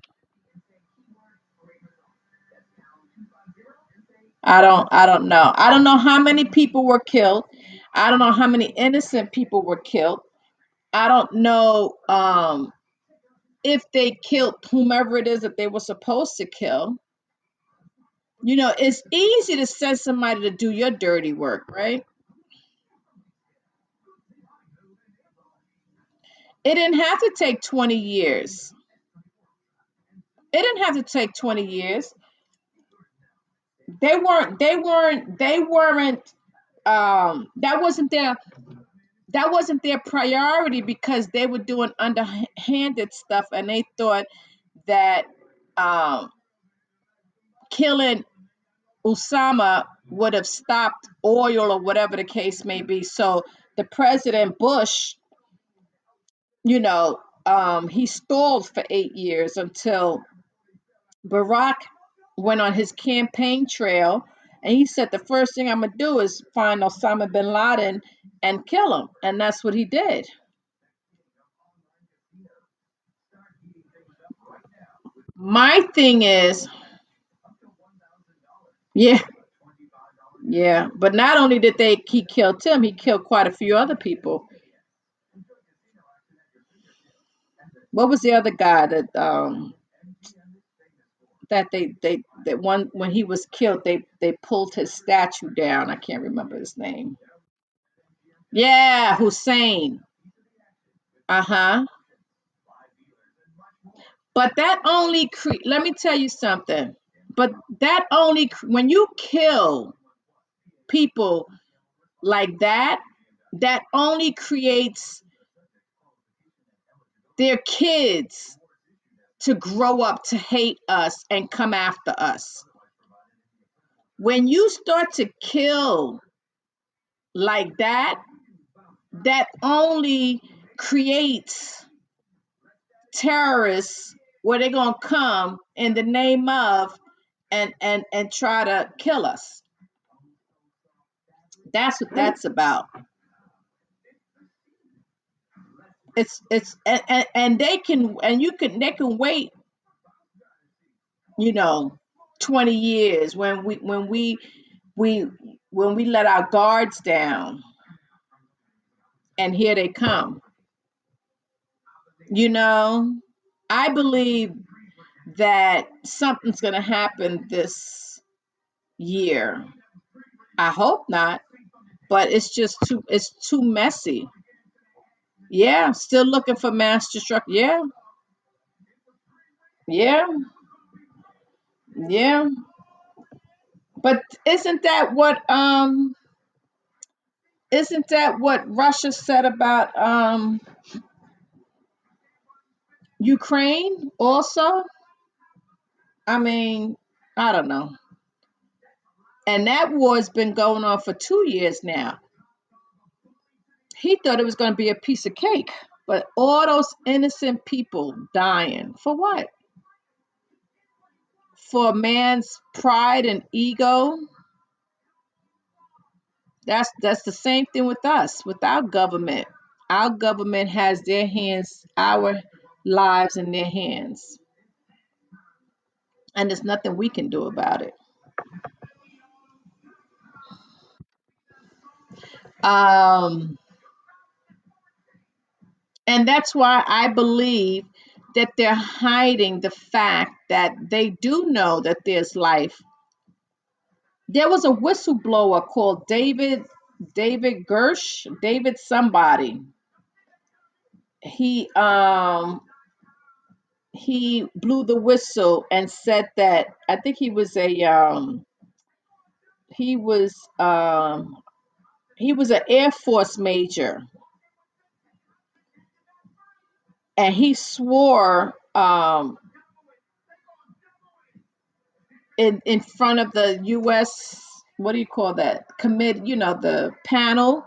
I don't I don't know. I don't know how many people were killed. I don't know how many innocent people were killed. I don't know um if they killed whomever it is that they were supposed to kill. You know, it's easy to send somebody to do your dirty work, right? It didn't have to take 20 years. It didn't have to take 20 years. They weren't they weren't they weren't um that wasn't their that wasn't their priority because they were doing underhanded stuff and they thought that um killing Osama would have stopped oil or whatever the case may be. So the President Bush, you know, um, he stalled for eight years until Barack went on his campaign trail and he said the first thing I'm gonna do is find Osama bin Laden and kill him. And that's what he did. My thing is, yeah, yeah. But not only did they he killed him, he killed quite a few other people. What was the other guy that um that they they that one when he was killed they they pulled his statue down. I can't remember his name. Yeah, Hussein. Uh-huh. But that only cre- let me tell you something. But that only when you kill people like that, that only creates their kids to grow up to hate us and come after us. When you start to kill like that, that only creates terrorists where they're gonna come in the name of and and and try to kill us. That's what that's about. It's it's and, and, and they can and you can they can wait, you know, 20 years when we when we we when we let our guards down and here they come. You know, I believe that something's going to happen this year. I hope not, but it's just too it's too messy. Yeah, still looking for mass destruction. Yeah, yeah, yeah. But isn't that what um isn't that what Russia said about um Ukraine also? I mean, I don't know. And that war's been going on for two years now. He thought it was going to be a piece of cake, but all those innocent people dying for what? For a man's pride and ego. That's that's the same thing with us, with our government. Our government has their hands, our lives in their hands, and there's nothing we can do about it. Um, and that's why I believe that they're hiding the fact that they do know that there's life. There was a whistleblower called David David Grusch, David somebody. He um he blew the whistle and said that I think he was a um he was um he was an Air Force major and he swore um in in front of the US what do you call that? Commit you know the panel.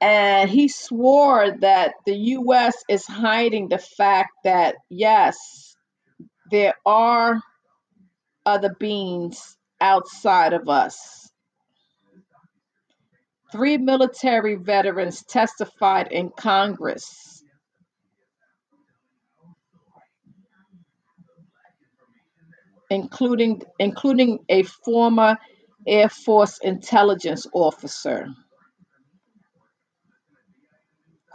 And he swore that the US is hiding the fact that yes there are other beings outside of us. Three military veterans testified in Congress including including a former Air Force intelligence officer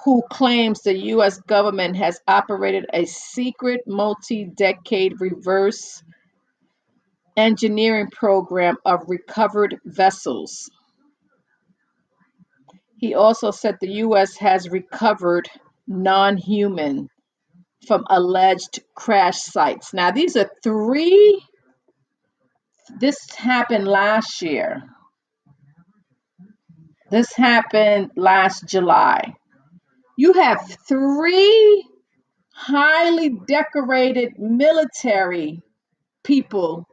who claims the US government has operated a secret multi-decade reverse engineering program of recovered vessels. He also said the US has recovered non-human from alleged crash sites. Now these are three this happened last year. This happened last July. You have three highly decorated military people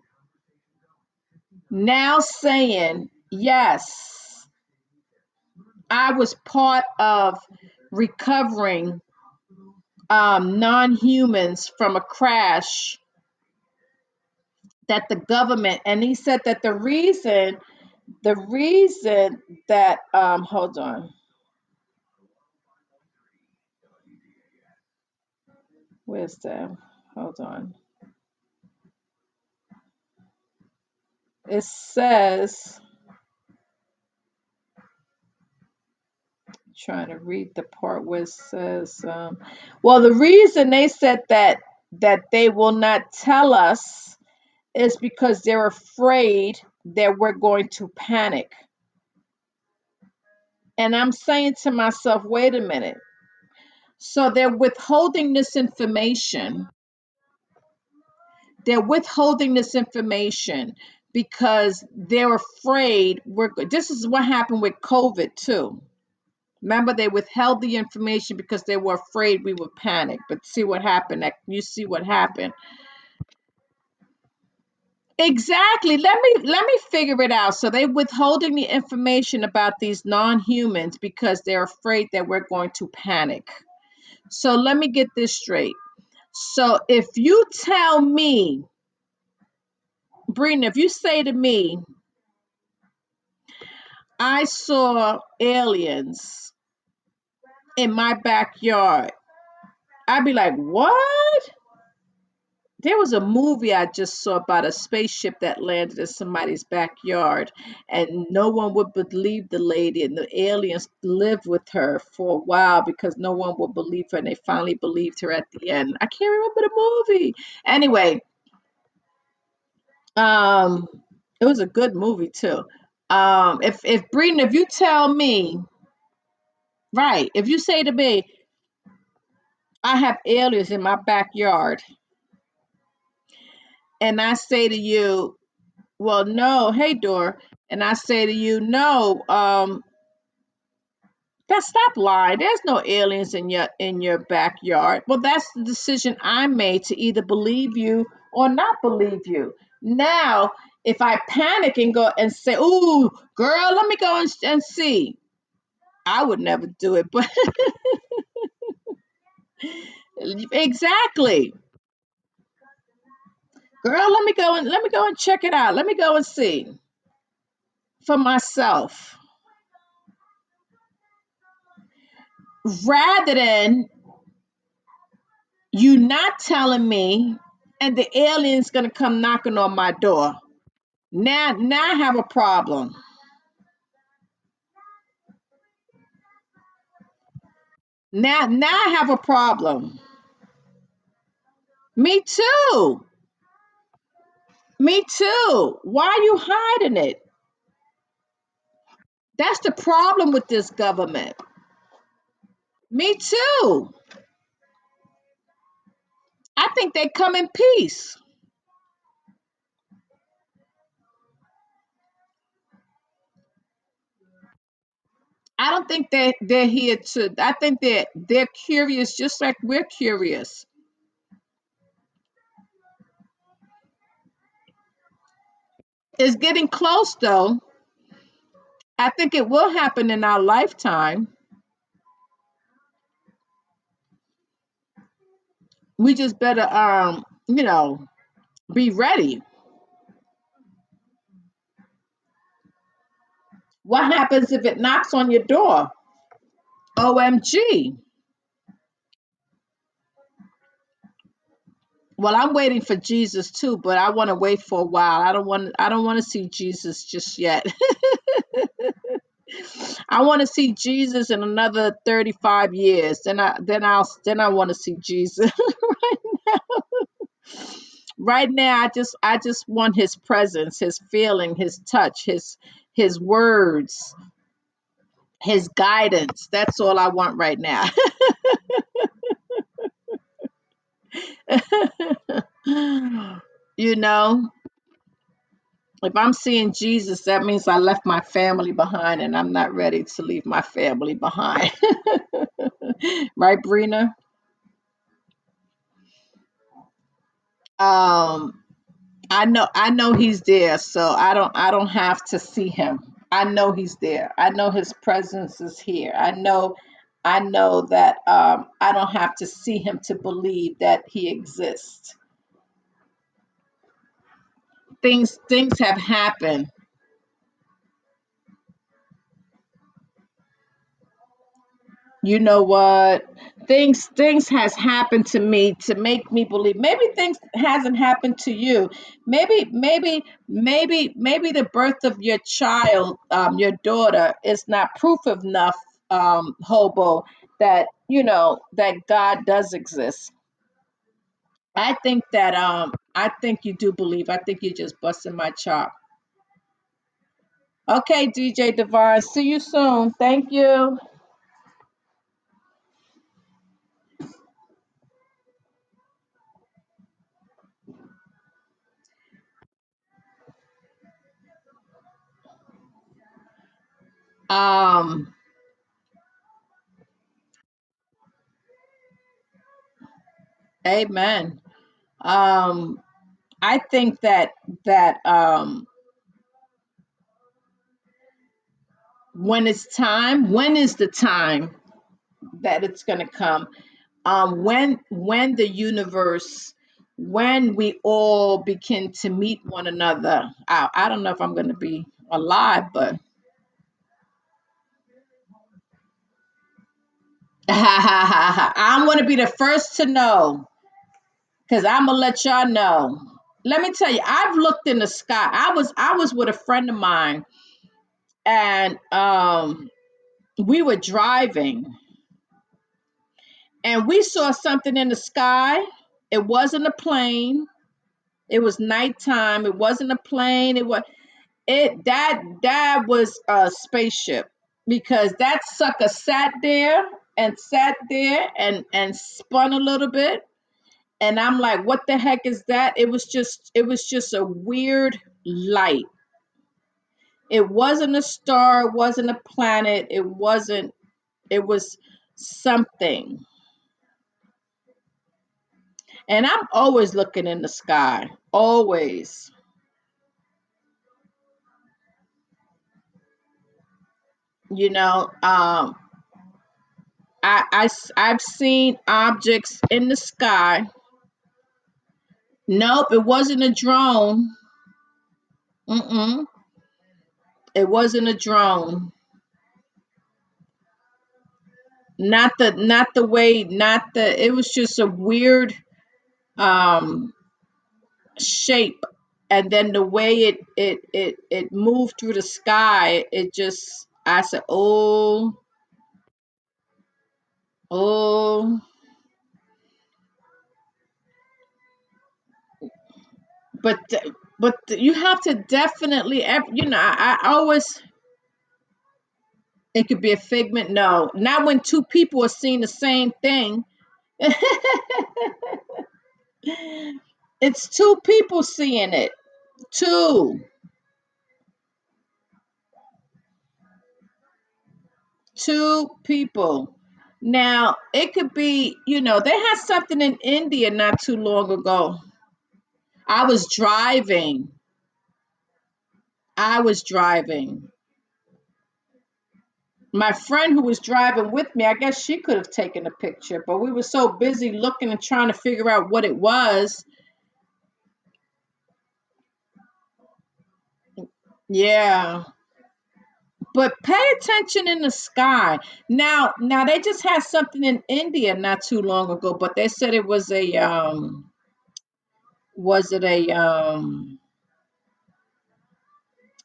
now saying, yes, I was part of recovering um, non humans from a crash that the government, and he said that the reason, the reason that, um, hold on, where's the, hold on. It says, trying to read the part where it says, um, well, the reason they said that that they will not tell us is because they're afraid that we're going to panic. And I'm saying to myself, wait a minute. So they're withholding this information. They're withholding this information because they're afraid we're this is what happened with COVID too Remember, they withheld the information because they were afraid we would panic. But see what happened. You see what happened. Exactly. Let me let me figure it out. So they're withholding the information about these non-humans because they're afraid that we're going to panic. So let me get this straight. So if you tell me, Brina, if you say to me, I saw aliens in my backyard, I'd be like, what? There was a movie I just saw about a spaceship that landed in somebody's backyard, and no one would believe the lady, and the aliens lived with her for a while because no one would believe her, and they finally believed her at the end. I can't remember the movie. Anyway, um, it was a good movie too. Um, if if Breeden, if you tell me, right, if you say to me, I have aliens in my backyard, and I say to you, well, no, hey, Dor, and I say to you, no, um, that stop lying. There's no aliens in your in your backyard. Well, that's the decision I made to either believe you or not believe you. Now, if I panic and go and say, "Ooh, girl, let me go and, and see," I would never do it. But <laughs> exactly, girl, let me go and let me go and check it out. Let me go and see for myself. rather than you not telling me and the alien's gonna come knocking on my door. Now now I have a problem. Now now I have a problem. Me too. Me too. Why are you hiding it? That's the problem with this government. Me too. I think they come in peace. I don't think that they're here to. I think that they're, curious, just like we're curious. It's getting close, though. I think it will happen in our lifetime. We just better, um, you know, be ready. What happens if it knocks on your door? OMG. Well, I'm waiting for Jesus too, but I want to wait for a while. I don't want I don't want to see Jesus just yet. <laughs> I want to see Jesus in another 35 years. Then I then I'll then I want to see Jesus. <laughs> right now right now I just I just want his presence, his feeling, his touch, his his words, his guidance. That's all I want right now. <laughs> you know, if I'm seeing Jesus, that means I left my family behind and I'm not ready to leave my family behind. <laughs> right, Brina? Um, I know I know he's there, so I don't I don't have to see him. I know he's there. I know his presence is here. I know I know that um, I don't have to see him to believe that he exists. Things things have happened you know what? Things things has happened to me to make me believe. Maybe things hasn't happened to you. Maybe maybe maybe maybe the birth of your child um, your daughter is not proof enough um, hobo that you know that god does exist. I think that um i think you do believe. I think you're just busting my chop. Okay dj devon see you soon. Thank you um amen um I think that that um, when it's time, when is the time that it's going to come? Um, when when the universe, when we all begin to meet one another. I, I don't know if I'm going to be alive, but <laughs> I'm going to be the first to know because I'm gonna let y'all know. Let me tell you, I've looked in the sky. I was I was with a friend of mine, and um, we were driving and we saw something in the sky. It wasn't a plane. It was nighttime. It wasn't a plane. It was it that that was a spaceship because that sucker sat there and sat there and and spun a little bit and I'm like what the heck is that? It was just it was just a weird light. It wasn't a star, it wasn't a planet, it wasn't it was something And I'm always looking in the sky, always. You know, um, I, I, I've seen objects in the sky. Nope, it wasn't a drone. Mm-mm, it wasn't a drone. Not the, not the way, not the. It was just a weird um, shape, and then the way it, it, it, it moved through the sky. It just, I said, oh, oh. but but you have to definitely you know I, I always it could be a figment no. Not when two people are seeing the same thing. <laughs> It's two people seeing it. Two. Two people now it could be you know they had something in india not too long ago i was driving i was driving my friend who was driving with me, I guess she could have taken a picture, but we were so busy looking and trying to figure out what it was. Yeah. But pay attention in the sky. Now, now they just had something in India not too long ago, but they said it was a um Was it a um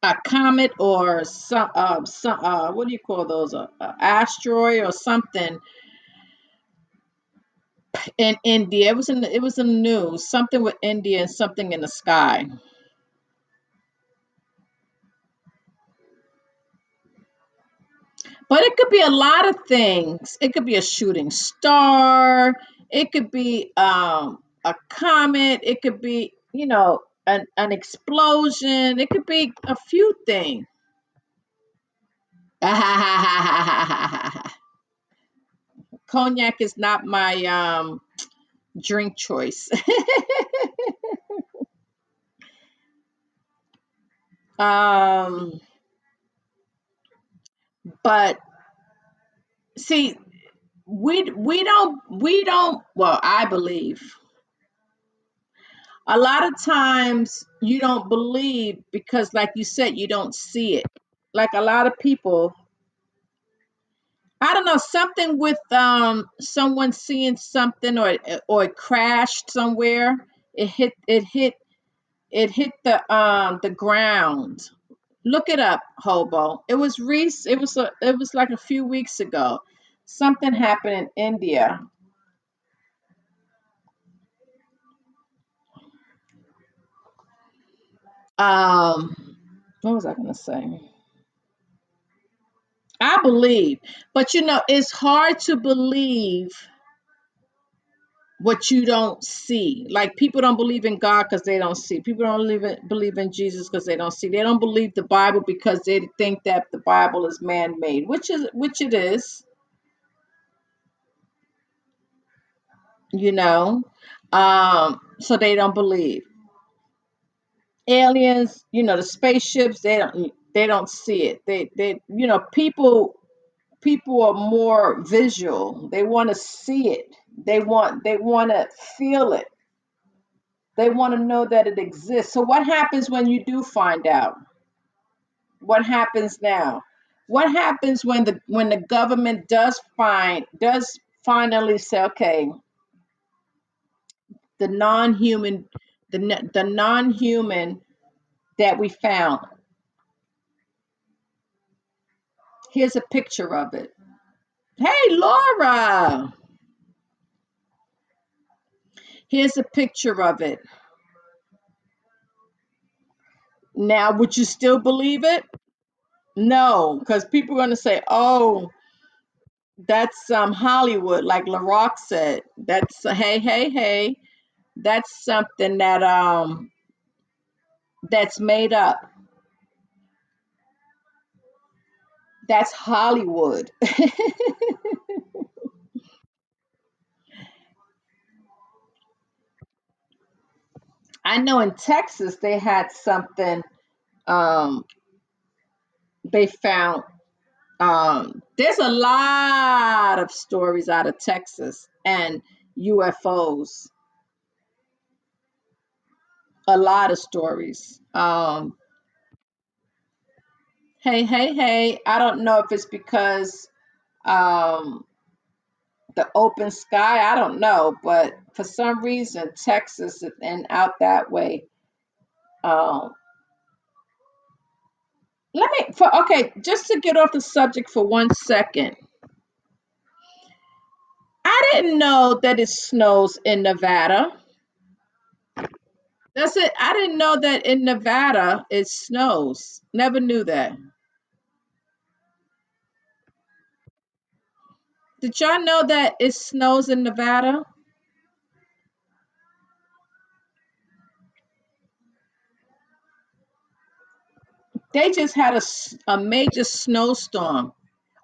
a comet or some uh, some uh what do you call those a, a asteroid or something in India? It was in the, it was in the news. Something with India and something in the sky. But it could be a lot of things. It could be a shooting star. It could be um, a comet. It could be, you know, an, an explosion. It could be a few things. <laughs> Cognac is not my um, drink choice. <laughs> um, but see, we we don't we don't. Well, I believe a lot of times you don't believe because like you said you don't see it like a lot of people i don't know something with um someone seeing something or or it crashed somewhere it hit it hit it hit the um the ground look it up hobo. It was Reese. it was a, it was like a few weeks ago. Something happened in india. Um what was i to say? I believe, but you know, it's hard to believe what you don't see. Like people don't believe in God because they don't see. People don't believe in, believe in Jesus because they don't see. They don't believe the Bible because they think that the Bible is man-made, which is which it is. You know, um, so they don't believe aliens. You know, the spaceships. They don't. They don't see it. They they you know people people are more visual. They want to see it. They want they want to feel it. They want to know that it exists. So what happens when you do find out? What happens now? What happens when the when the government does find does finally say, okay, the non-human the the non-human that we found. Here's a picture of it. Hey, Laura. Here's a picture of it. Now, would you still believe it? No, because people are going to say, "Oh, that's um Hollywood," like LaRock said. That's hey, hey, hey. That's something that um that's made up. That's Hollywood. <laughs> I know in Texas they had something um they found um there's a lot of stories out of Texas and UFOs. A lot of stories. Um Hey, hey, hey. I don't know if it's because um the open sky, I don't know, but for some reason Texas and out that way. Um let me for okay, just to get off the subject for one second. I didn't know that it snows in Nevada. That's it. I didn't know that in Nevada it snows. Never knew that. Did y'all know that it snows in Nevada? They just had a, a major snowstorm.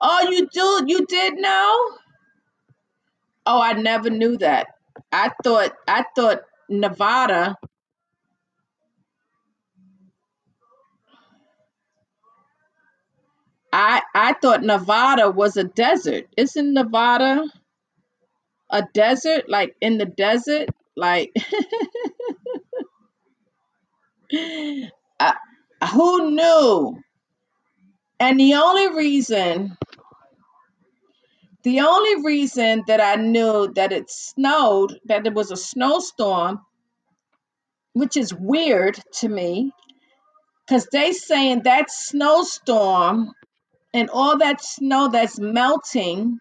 Oh, you do? You did know? Oh, I never knew that. I thought I thought Nevada. I I thought Nevada was a desert. Isn't Nevada a desert? Like in the desert? Like <laughs> who knew? And the only reason, the only reason that I knew that it snowed, that it was a snowstorm, which is weird to me because they saying that snowstorm and all that snow that's melting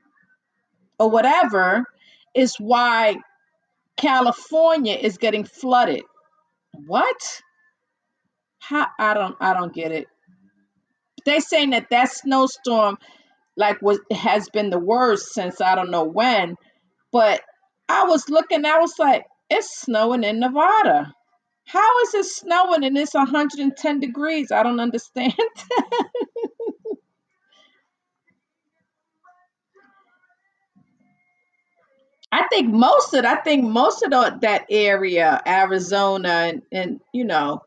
or whatever is why California is getting flooded. What? How I don't I don't get it. They saying that that snowstorm like was has been the worst since I don't know when, but I was looking I was like it's snowing in Nevada. How is it snowing and it's 110 degrees? I don't understand. <laughs> I think most of I think most of the, that area, Arizona and, and you know,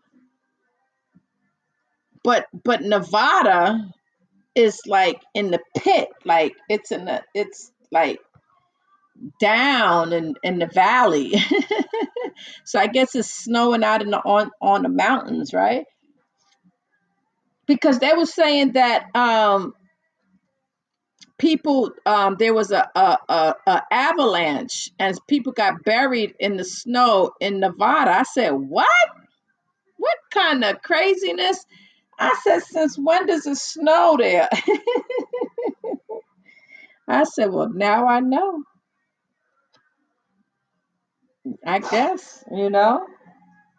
but but Nevada is like in the pit, like it's in the it's like down in in the valley. <laughs> so I guess it's snowing out in the on on the mountains, right? Because they were saying that um people um there was a, a a a avalanche and people got buried in the snow in Nevada. I said, "What? What kind of craziness?" I said, "Since when does it snow there?" <laughs> I said, "Well, now I know. I guess, you know.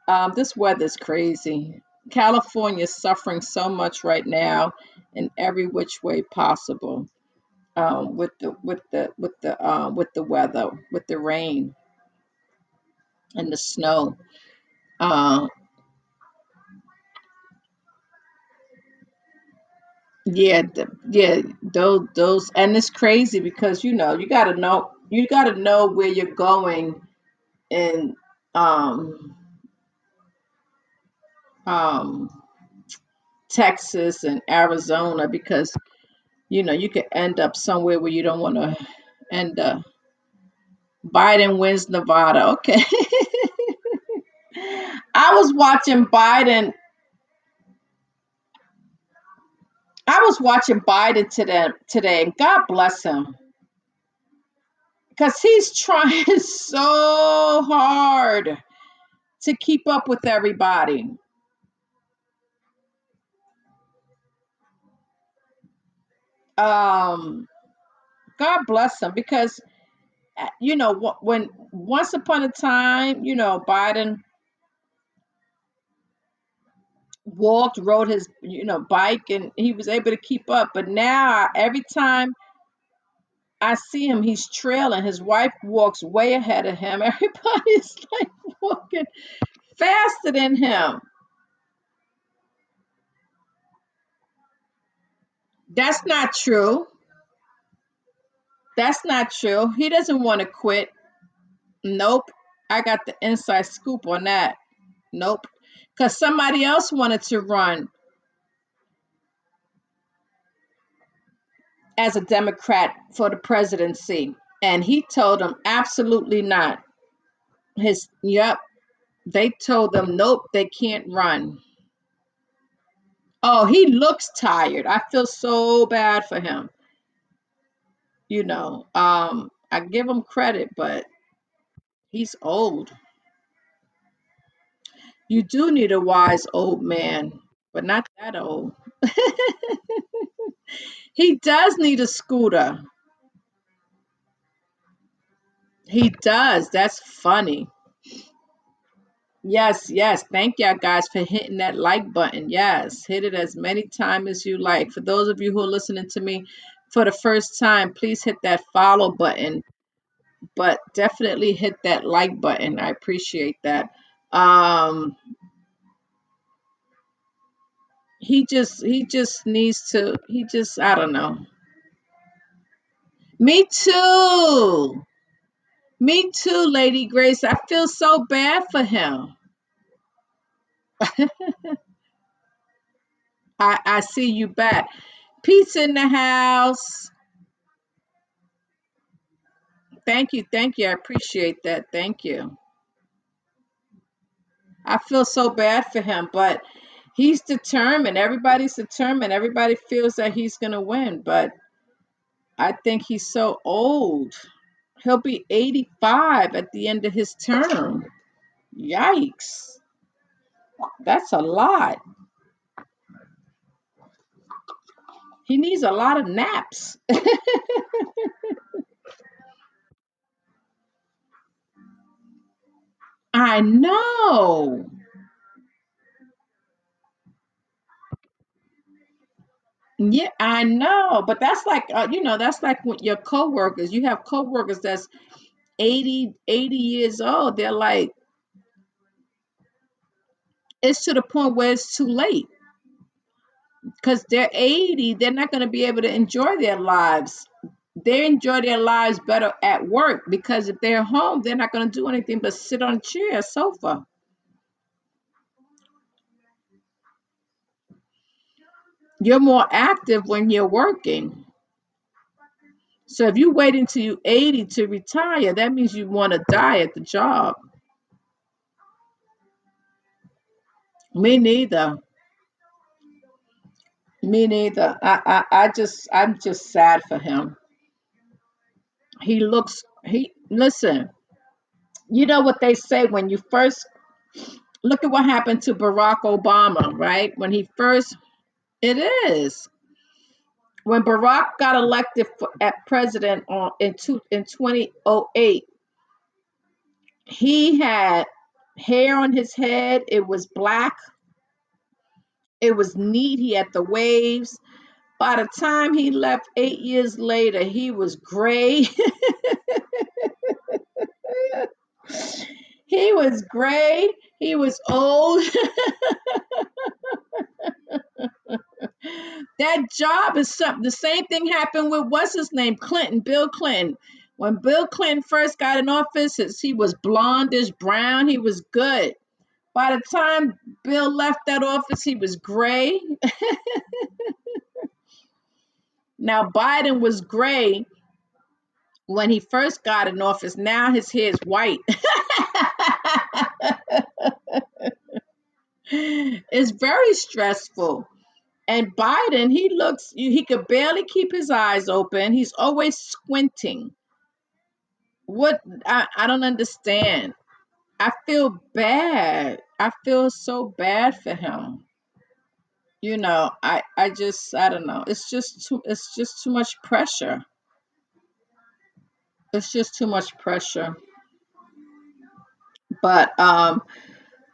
Um this weather's crazy. California's suffering so much right now in every which way possible. Um with the with the with the uh with the weather, with the rain and the snow. Uh, yeah, yeah, those those, and it's crazy because you know you got to know you got to know where you're going in um um Texas and Arizona because you know you could end up somewhere where you don't want to end up. Biden wins Nevada. Okay, <laughs> I was watching Biden. I was watching Biden today today, and God bless him because he's <laughs> trying so hard to keep up with everybody. Um, God bless him because uh, you know when once upon a time, you know, Biden walked, rode his you know bike, and he was able to keep up. But now, every time I see him, he's trailing. His wife walks way ahead of him. <laughs> Everybody's like walking faster than him. That's not true. That's not true. He doesn't want to quit. Nope. I got the inside scoop on that. Nope. Because somebody else wanted to run as a Democrat for the presidency. And he told them absolutely not. His yep. They told them nope, they can't run. Oh, he looks tired. I feel so bad for him. You know, um, I give him credit, but he's old. You do need a wise old man, but not that old. <laughs> He does need a scooter. He does. That's funny. Yes, yes. Thank y'all guys for hitting that like button. Yes, hit it as many times as you like. For those of you who are listening to me for the first time, please hit that follow button, but definitely hit that like button. I appreciate that. Um he just he just needs to he just I don't know. Me too. Me too, Lady Grace. I feel so bad for him. <laughs> I, I see you back. Peace in the house. Thank you. Thank you. I appreciate that. Thank you. I feel so bad for him, but he's determined. Everybody's determined. Everybody feels that he's going to win, but I think he's so old. He'll be 85 at the end of his term. Yikes. That's a lot. He needs a lot of naps. <laughs> I know. Yeah, I know. But that's like, uh, you know, that's like with your coworkers. You have coworkers that's 80, 80 years old. They're like, it's to the point where it's too late because they're 80. They're not going to be able to enjoy their lives. They enjoy their lives better at work because if they're home, they're not going to do anything but sit on a chair, sofa. You're more active when you're working. So if you wait until you're 80 to retire, that means you want to die at the job. Me neither. Me neither. I, I, I just I'm just sad for him. He looks he listen, you know what they say when you first look at what happened to Barack Obama, right? When he first it is. When Barack got elected for, at president on in two in 2008, he had hair on his head, it was black, it was neat, he had the waves. By the time he left 8 years later, he was gray. <laughs> He was gray. He was old. <laughs> that job is something. The same thing happened with what's his name, Clinton, Bill Clinton. When Bill Clinton first got in office, he was blondish brown. He was good. By the time Bill left that office, he was gray. <laughs> now Biden was gray when he first got in office. Now his hair is white. <laughs> it's very stressful. And Biden, he looks, he could barely keep his eyes open. He's always squinting. What I, I don't understand. I feel bad. I feel so bad for him. You know, I I just I don't know. It's just too it's just too much pressure. It's just too much pressure. But um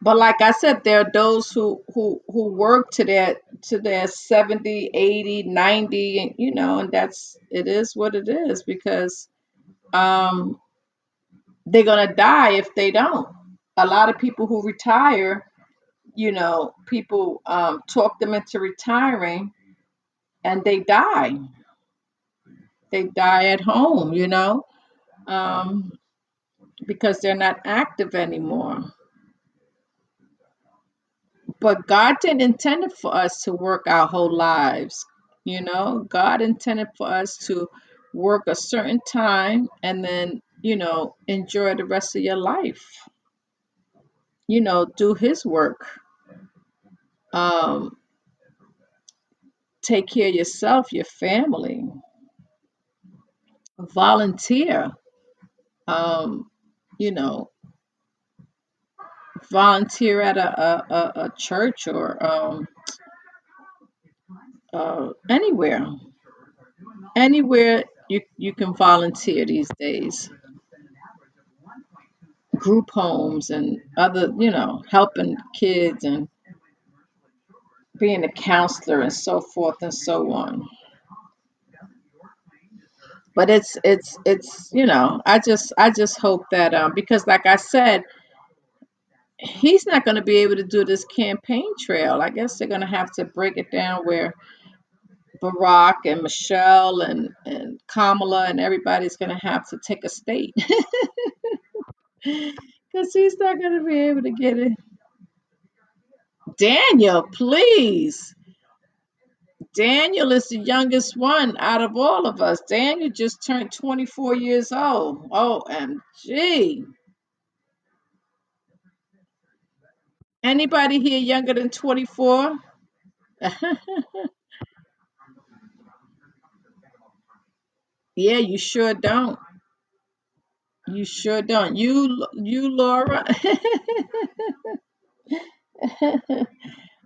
but like I said there are those who who who work to their to their 70, 80, 90 and you know, and that's it is what it is because um they're going to die if they don't. A lot of people who retire, you know, people um, talk them into retiring and they die. They die at home, you know, um, because they're not active anymore. But God didn't intend it for us to work our whole lives. You know, God intended for us to work a certain time and then, you know, enjoy the rest of your life. You know, do His work. Um, take care of yourself, your family, volunteer. Um, you know, volunteer at a, a, a, a church or um, uh, anywhere. Anywhere you, you can volunteer these days. Group homes and other, you know, helping kids and being a counselor and so forth and so on. But it's it's it's you know I just I just hope that um because like I said he's not going to be able to do this campaign trail. I guess they're going to have to break it down where Barack and Michelle and, and Kamala and everybody's going to have to take a state <laughs> because he's not going to be able to get it. Daniel, please. Daniel is the youngest one out of all of us. Daniel just turned 24 years old. OMG. Anybody here younger than 24? <laughs> yeah, you sure don't. You sure don't. You, you, Laura. <laughs>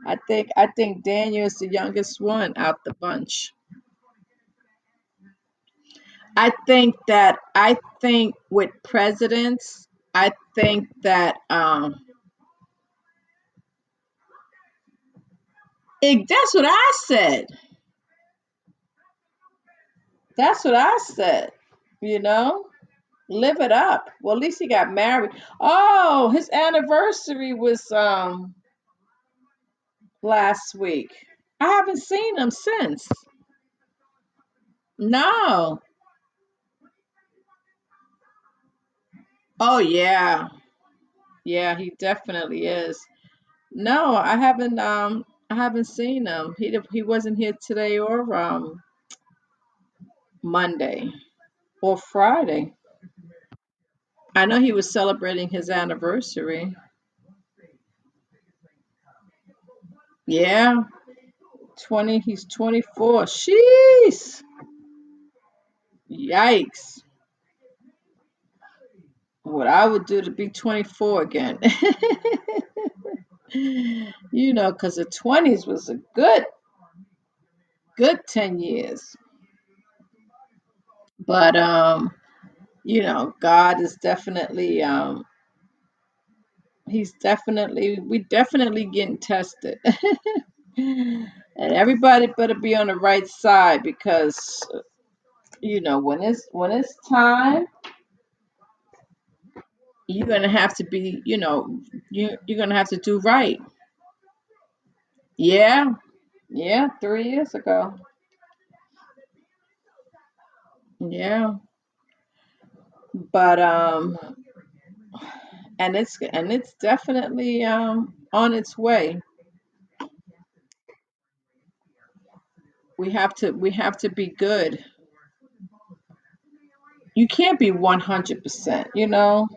I think I think Daniel is the youngest one out the bunch. I think that I think with presidents, I think that um it, that's what I said. That's what I said. You know, live it up. Well, at least he got married. Oh, his anniversary was um last week. I haven't seen him since. No. Oh yeah. Yeah, he definitely is. No, I haven't um I haven't seen him. He he wasn't here today or um Monday or Friday. I know he was celebrating his anniversary. Yeah, 20, he's 24. Sheesh. Yikes. What I would do to be 24 again. <laughs> you know, because the 20s was a good, good 10 years. But um, you know, God is definitely um he's definitely we definitely getting tested. <laughs> and everybody better be on the right side because you know when it's when it's time you're gonna have to be you know you you're gonna have to do right. Yeah yeah three years ago. Yeah but um and it's and it's definitely um on its way. We have to we have to be good. You can't be 100% you know?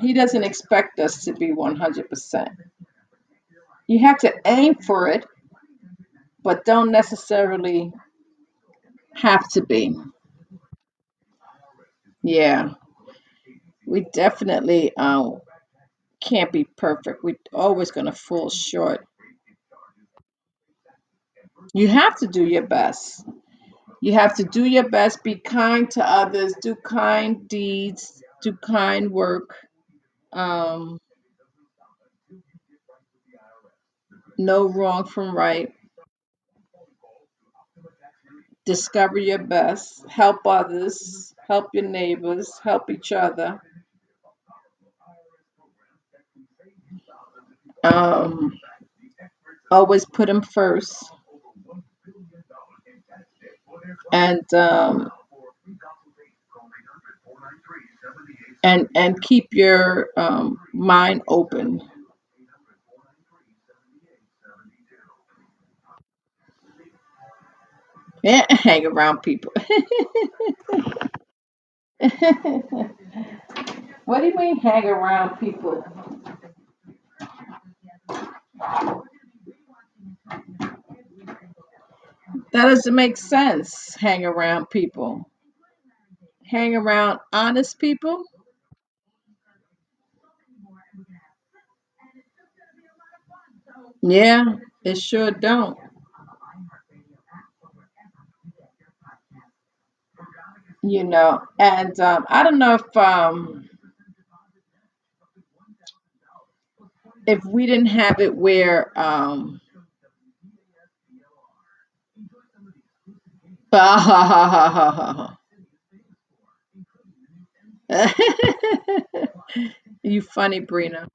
He doesn't expect us to be 100% you have to aim for it but don't necessarily have to be yeah. We definitely um can't be perfect. We're always going to fall short. You have to do your best. You have to do your best. Be kind to others. Do kind deeds. Do kind work. Um wrong from right. Discover your best. Help others help your neighbors help each other. Um always put them first. And um and and keep your um mind open. Yeah <laughs> hang around people <laughs> <laughs> what do you mean hang around people? That doesn't make sense hang around people. Hang around honest people? Yeah it sure don't you know and um i don't know if um if we didn't have it where um <laughs> you funny brina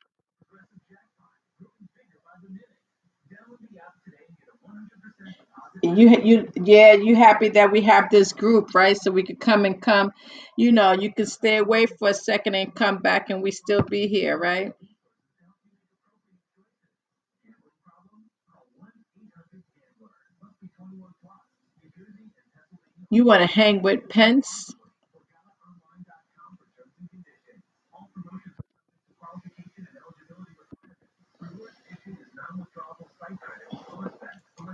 you you yeah you happy that we have this group right? So we could come and come you know you can stay away for a second and come back and we still be here right? You want to hang with pence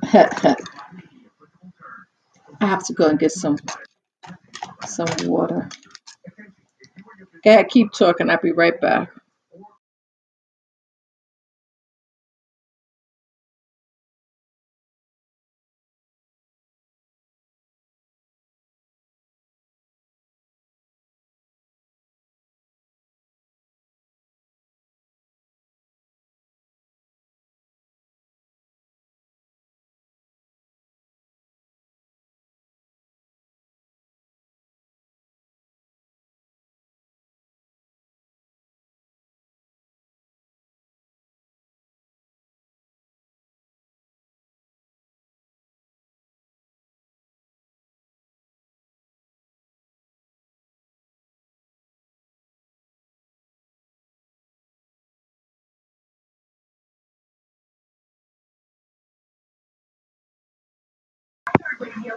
<laughs> i have to go and get some some water. Ahead keep talking. I'll be right back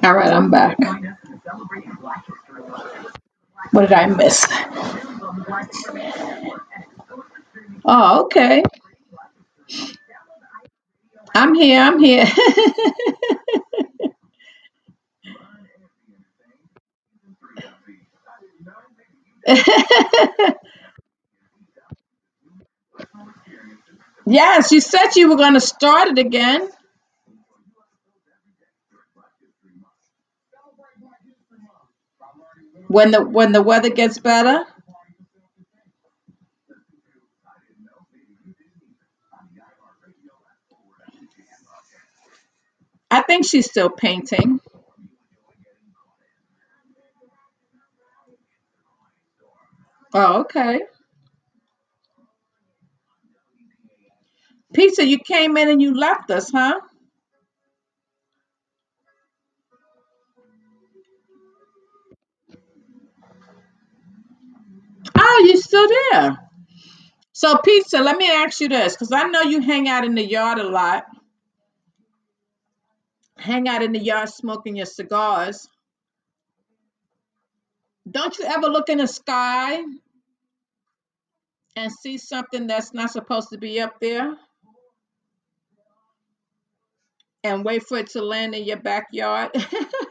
All right, I'm back. What did I miss? Oh, okay. I'm here. I'm here. <laughs> yes, you said you were going to start it again. When the when the weather gets better. I think she's still painting. Oh, okay. Pizza, you came in and you left us, huh? Oh, you still there. So, Pizza, let me ask you this, because I know you hang out in the yard a lot. Hang out in the yard smoking your cigars. Don't you ever look in the sky and see something that's not supposed to be up there and wait for it to land in your backyard? <laughs>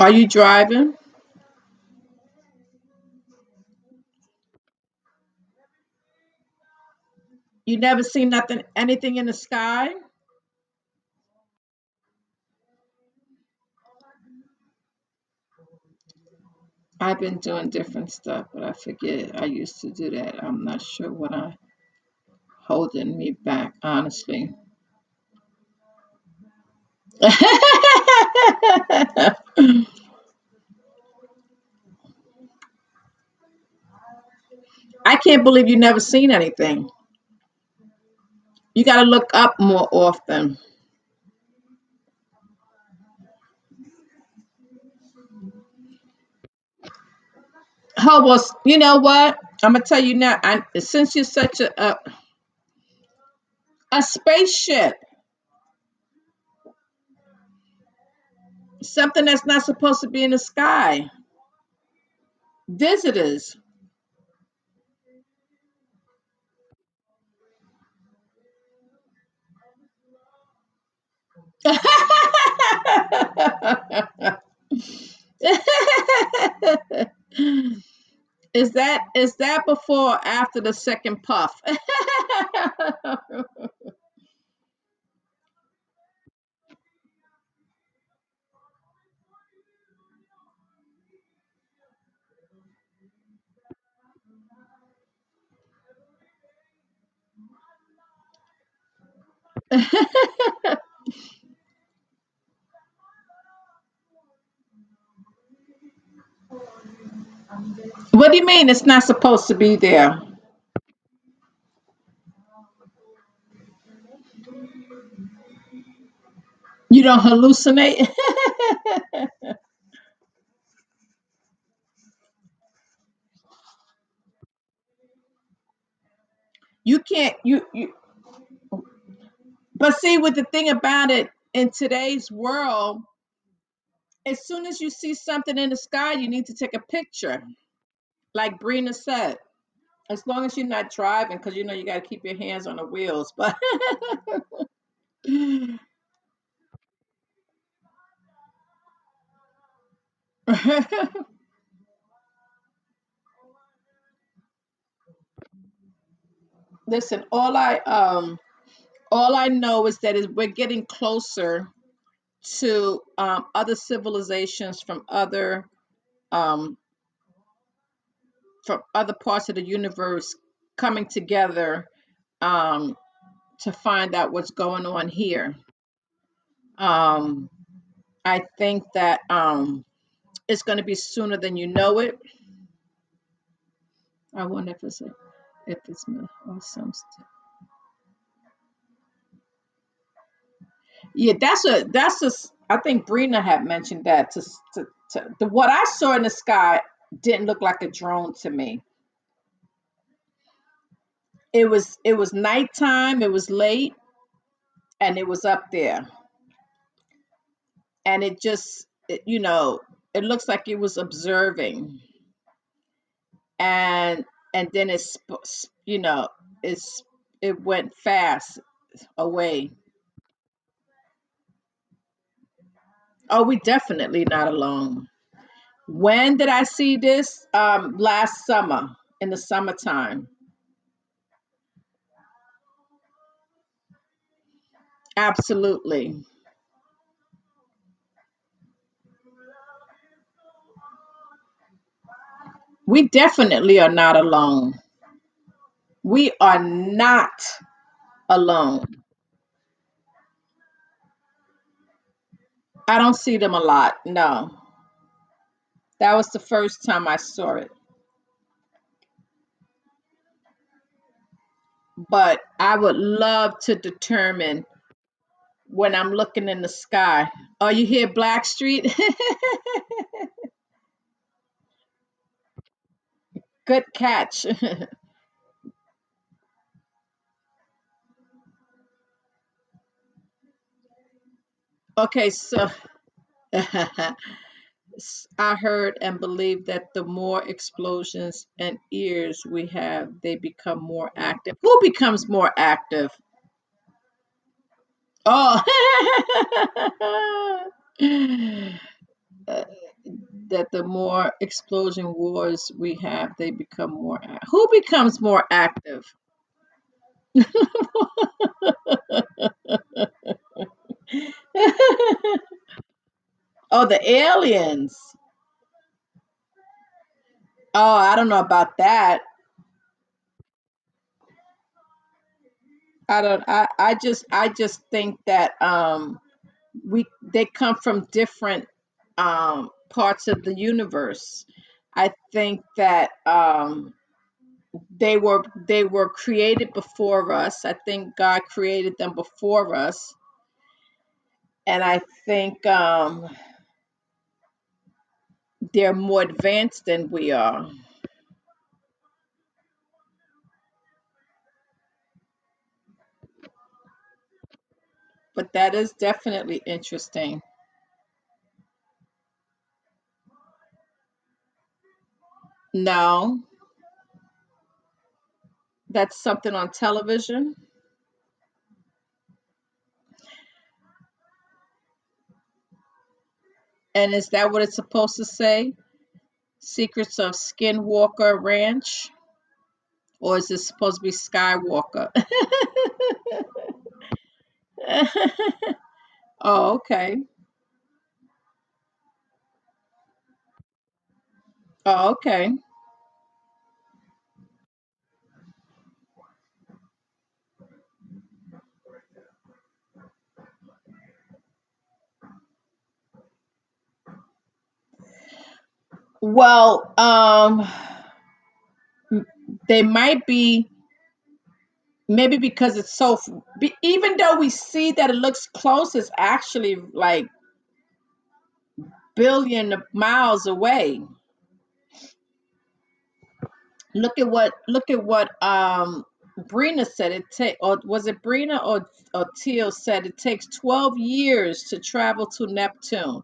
Are you driving? You never see nothing, anything in the sky? I've been doing different stuff, but I forget I used to do that. I'm not sure what I holding me back, honestly. I can't believe you never seen anything. You got to look up more often. Oh, well, you know what? I'm gonna tell you now. I, since you're such a, a a spaceship, something that's not supposed to be in the sky, visitors. <laughs> Is that is that before or after the second puff? <laughs> <laughs> what do you mean it's not supposed to be there? You don't hallucinate? <laughs> you can't you you but see with the thing about it in today's world, as soon as you see something in the sky, you need to take a picture. Like Brina said. As long as you're not driving, because you know you gotta keep your hands on the wheels. But <laughs> listen, all I um all I know is that we're getting closer to um, other civilizations from other um, from other parts of the universe coming together um, to find out what's going on here. Um, I think that um, it's going to be sooner than you know it. I wonder if it's a, if it's me Yeah, that's a that's a. I think Brina had mentioned that to to To, the what I saw in the sky didn't look like a drone to me. It was it was nighttime, it was late, and it was up there. And it just it, you know, it looks like it was observing. And and then it's you know, it's it went fast away. Oh, we definitely not alone. When did I see this? Um, last summer, in the summertime. Absolutely. We definitely are not alone. We are not alone. I don't see them a lot. No. That was the first time I saw it. But I would love to determine when I'm looking in the sky. Oh, you hear Blackstreet? <laughs> Good catch. <laughs> okay, so <laughs> I heard and believe that the more explosions and ears we have, they become more active. Who becomes more active? Oh, Uh, <laughs> that the more explosion wars we have, they become more. ac- Who becomes more active? <laughs> <laughs> oh, the aliens. Oh, I don't know about that. I don't. I. I just. I just think that um we they come from different um parts of the universe. I think that um they were they were created before us. I think God created them before us, and I think um they're more advanced than we are. But that is definitely interesting. No, that's something on television. And is that what it's supposed to say? Secrets of Skinwalker Ranch? Or is it supposed to be Skywalker? <laughs> oh, okay. Oh, okay. Well, um, they might be maybe because it's so even though we see that it looks close, it's actually like billion miles away. Look at what look at what um Brina said it take or was it Brina or or Teal said it takes 12 years to travel to Neptune.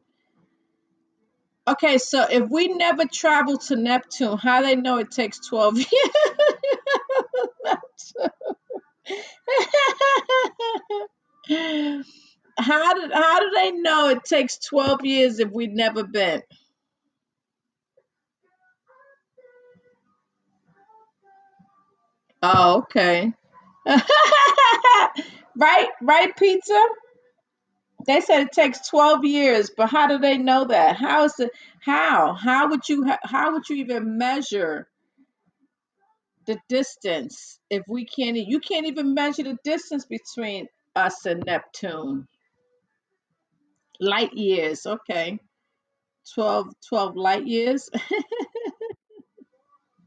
Okay, so if we never travel to Neptune, how do they know it takes 12 <laughs> years? how did how do they know it takes 12 years if we've never been? Oh, okay. <laughs> right, right, pizza? They said it takes 12 years, but how do they know that? How is it how? How would you how would you even measure the distance if we can't you can't even measure the distance between us and Neptune? Light years, okay. 12 12 light years.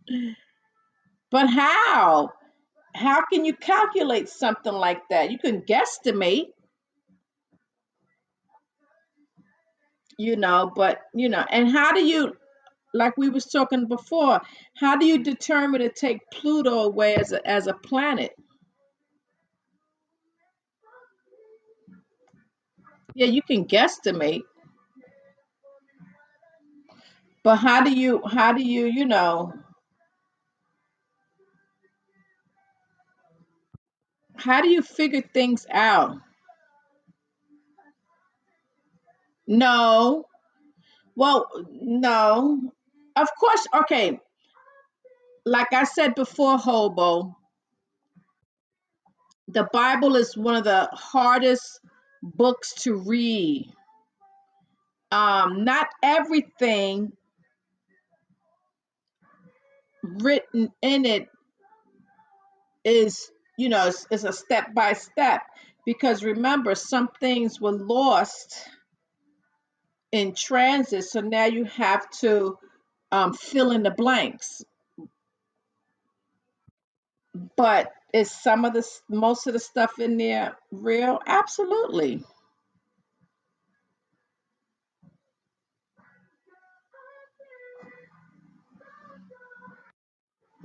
<laughs> but how? How can you calculate something like that? You can guesstimate. You know, but you know, and how do you like we was talking before, how do you determine to take Pluto away as a as a planet? Yeah, you can guesstimate, but how do you how do you, you know, how do you figure things out? No. Well, no. Of course, okay. Like I said before, Hobo, the Bible is one of the hardest books to read. Um, not everything written in it is, you know, is, is a step by step. Because remember, some things were lost in transit, so now you have to um, fill in the blanks. But is some of the most of the stuff in there real? Absolutely.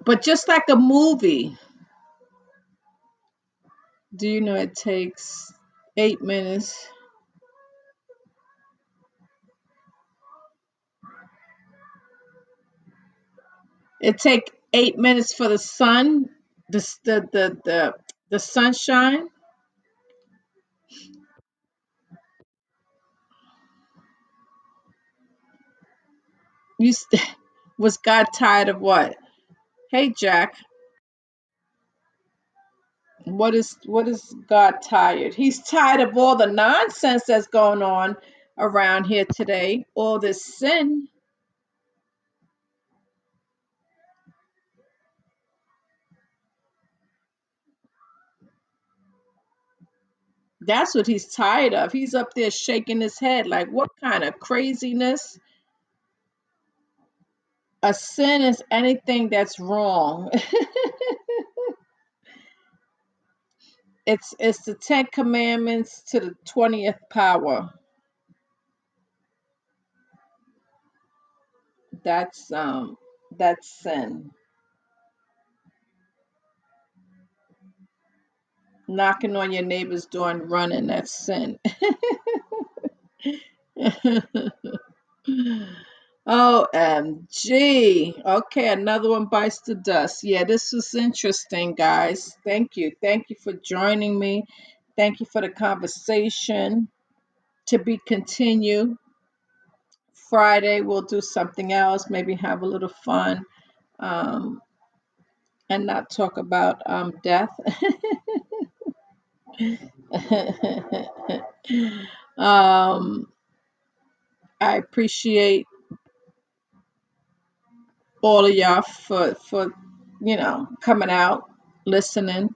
But just like a movie, do you know it takes eight minutes? It take eight minutes for the sun, the the the the, the sunshine. You st- <laughs> was God tired of what? Hey Jack, what is what is God tired? He's tired of all the nonsense that's going on around here today, all this sin. That's what he's tired of. He's up there shaking his head like, what kind of craziness? A sin is anything that's wrong. <laughs> it's it's the Ten Commandments to the twentieth power. That's um that's sin. Knocking on your neighbor's door and running, that's sin. OMG. Okay, another one bites the dust. Yeah, this was interesting, guys. Thank you. Thank you for joining me. Thank you for the conversation. To be continued. Friday, we'll do something else, maybe have a little fun um, and not talk about um, death. <laughs> um, I appreciate all of y'all for, for you know, coming out, listening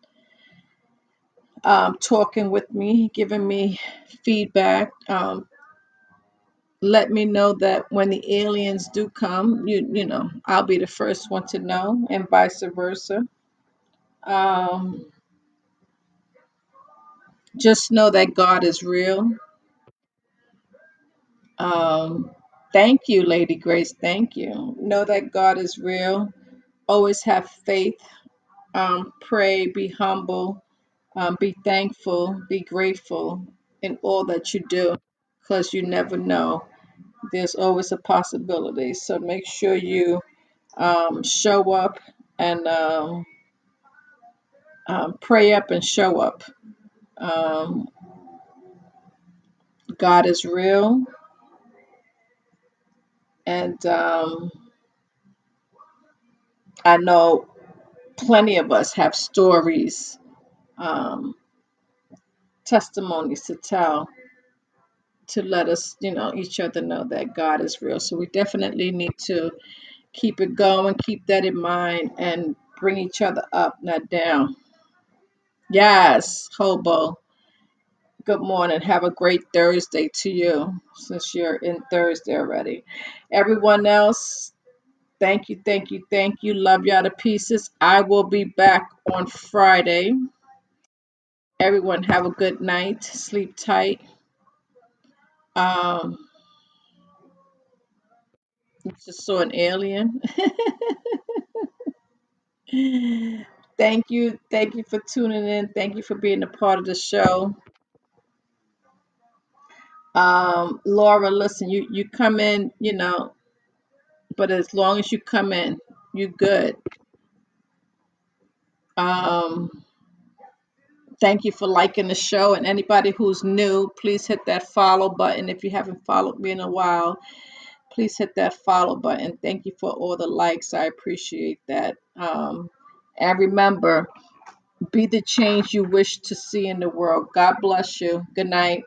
um, talking with me, giving me feedback. Um, let me know that when the aliens do come, you you know, I'll be the first one to know, and vice versa. Um, just know that God is real. Um, thank you, Lady Grace. Thank you. Know that God is real. Always have faith. Um, pray. Be humble. Um, be thankful. Be grateful in all that you do, because you never know. there's always a possibility. So make sure you um, show up and um, um, pray up and show up. Um, God is real, and um, I know plenty of us have stories, um, testimonies to tell to let us, you know, each other know that God is real. So we definitely need to keep it going, keep that in mind, and bring each other up, not down. Yes, hobo. Good morning. Have a great Thursday to you since you're in Thursday already. Everyone else, thank you, thank you, thank you. Love y'all to pieces. I will be back on Friday. Everyone have a good night. Sleep tight. Um, Just saw an alien. <laughs> Thank you. Thank you for tuning in. Thank you for being a part of the show. Um, Laura, listen, you you come in, you know, but as long as you come in, you good. Um, thank you for liking the show. And anybody who's new, please hit that follow button. If you haven't followed me in a while, please hit that follow button. Thank you for all the likes. I appreciate that. Um, and remember, be the change you wish to see in the world. God bless you. Good night.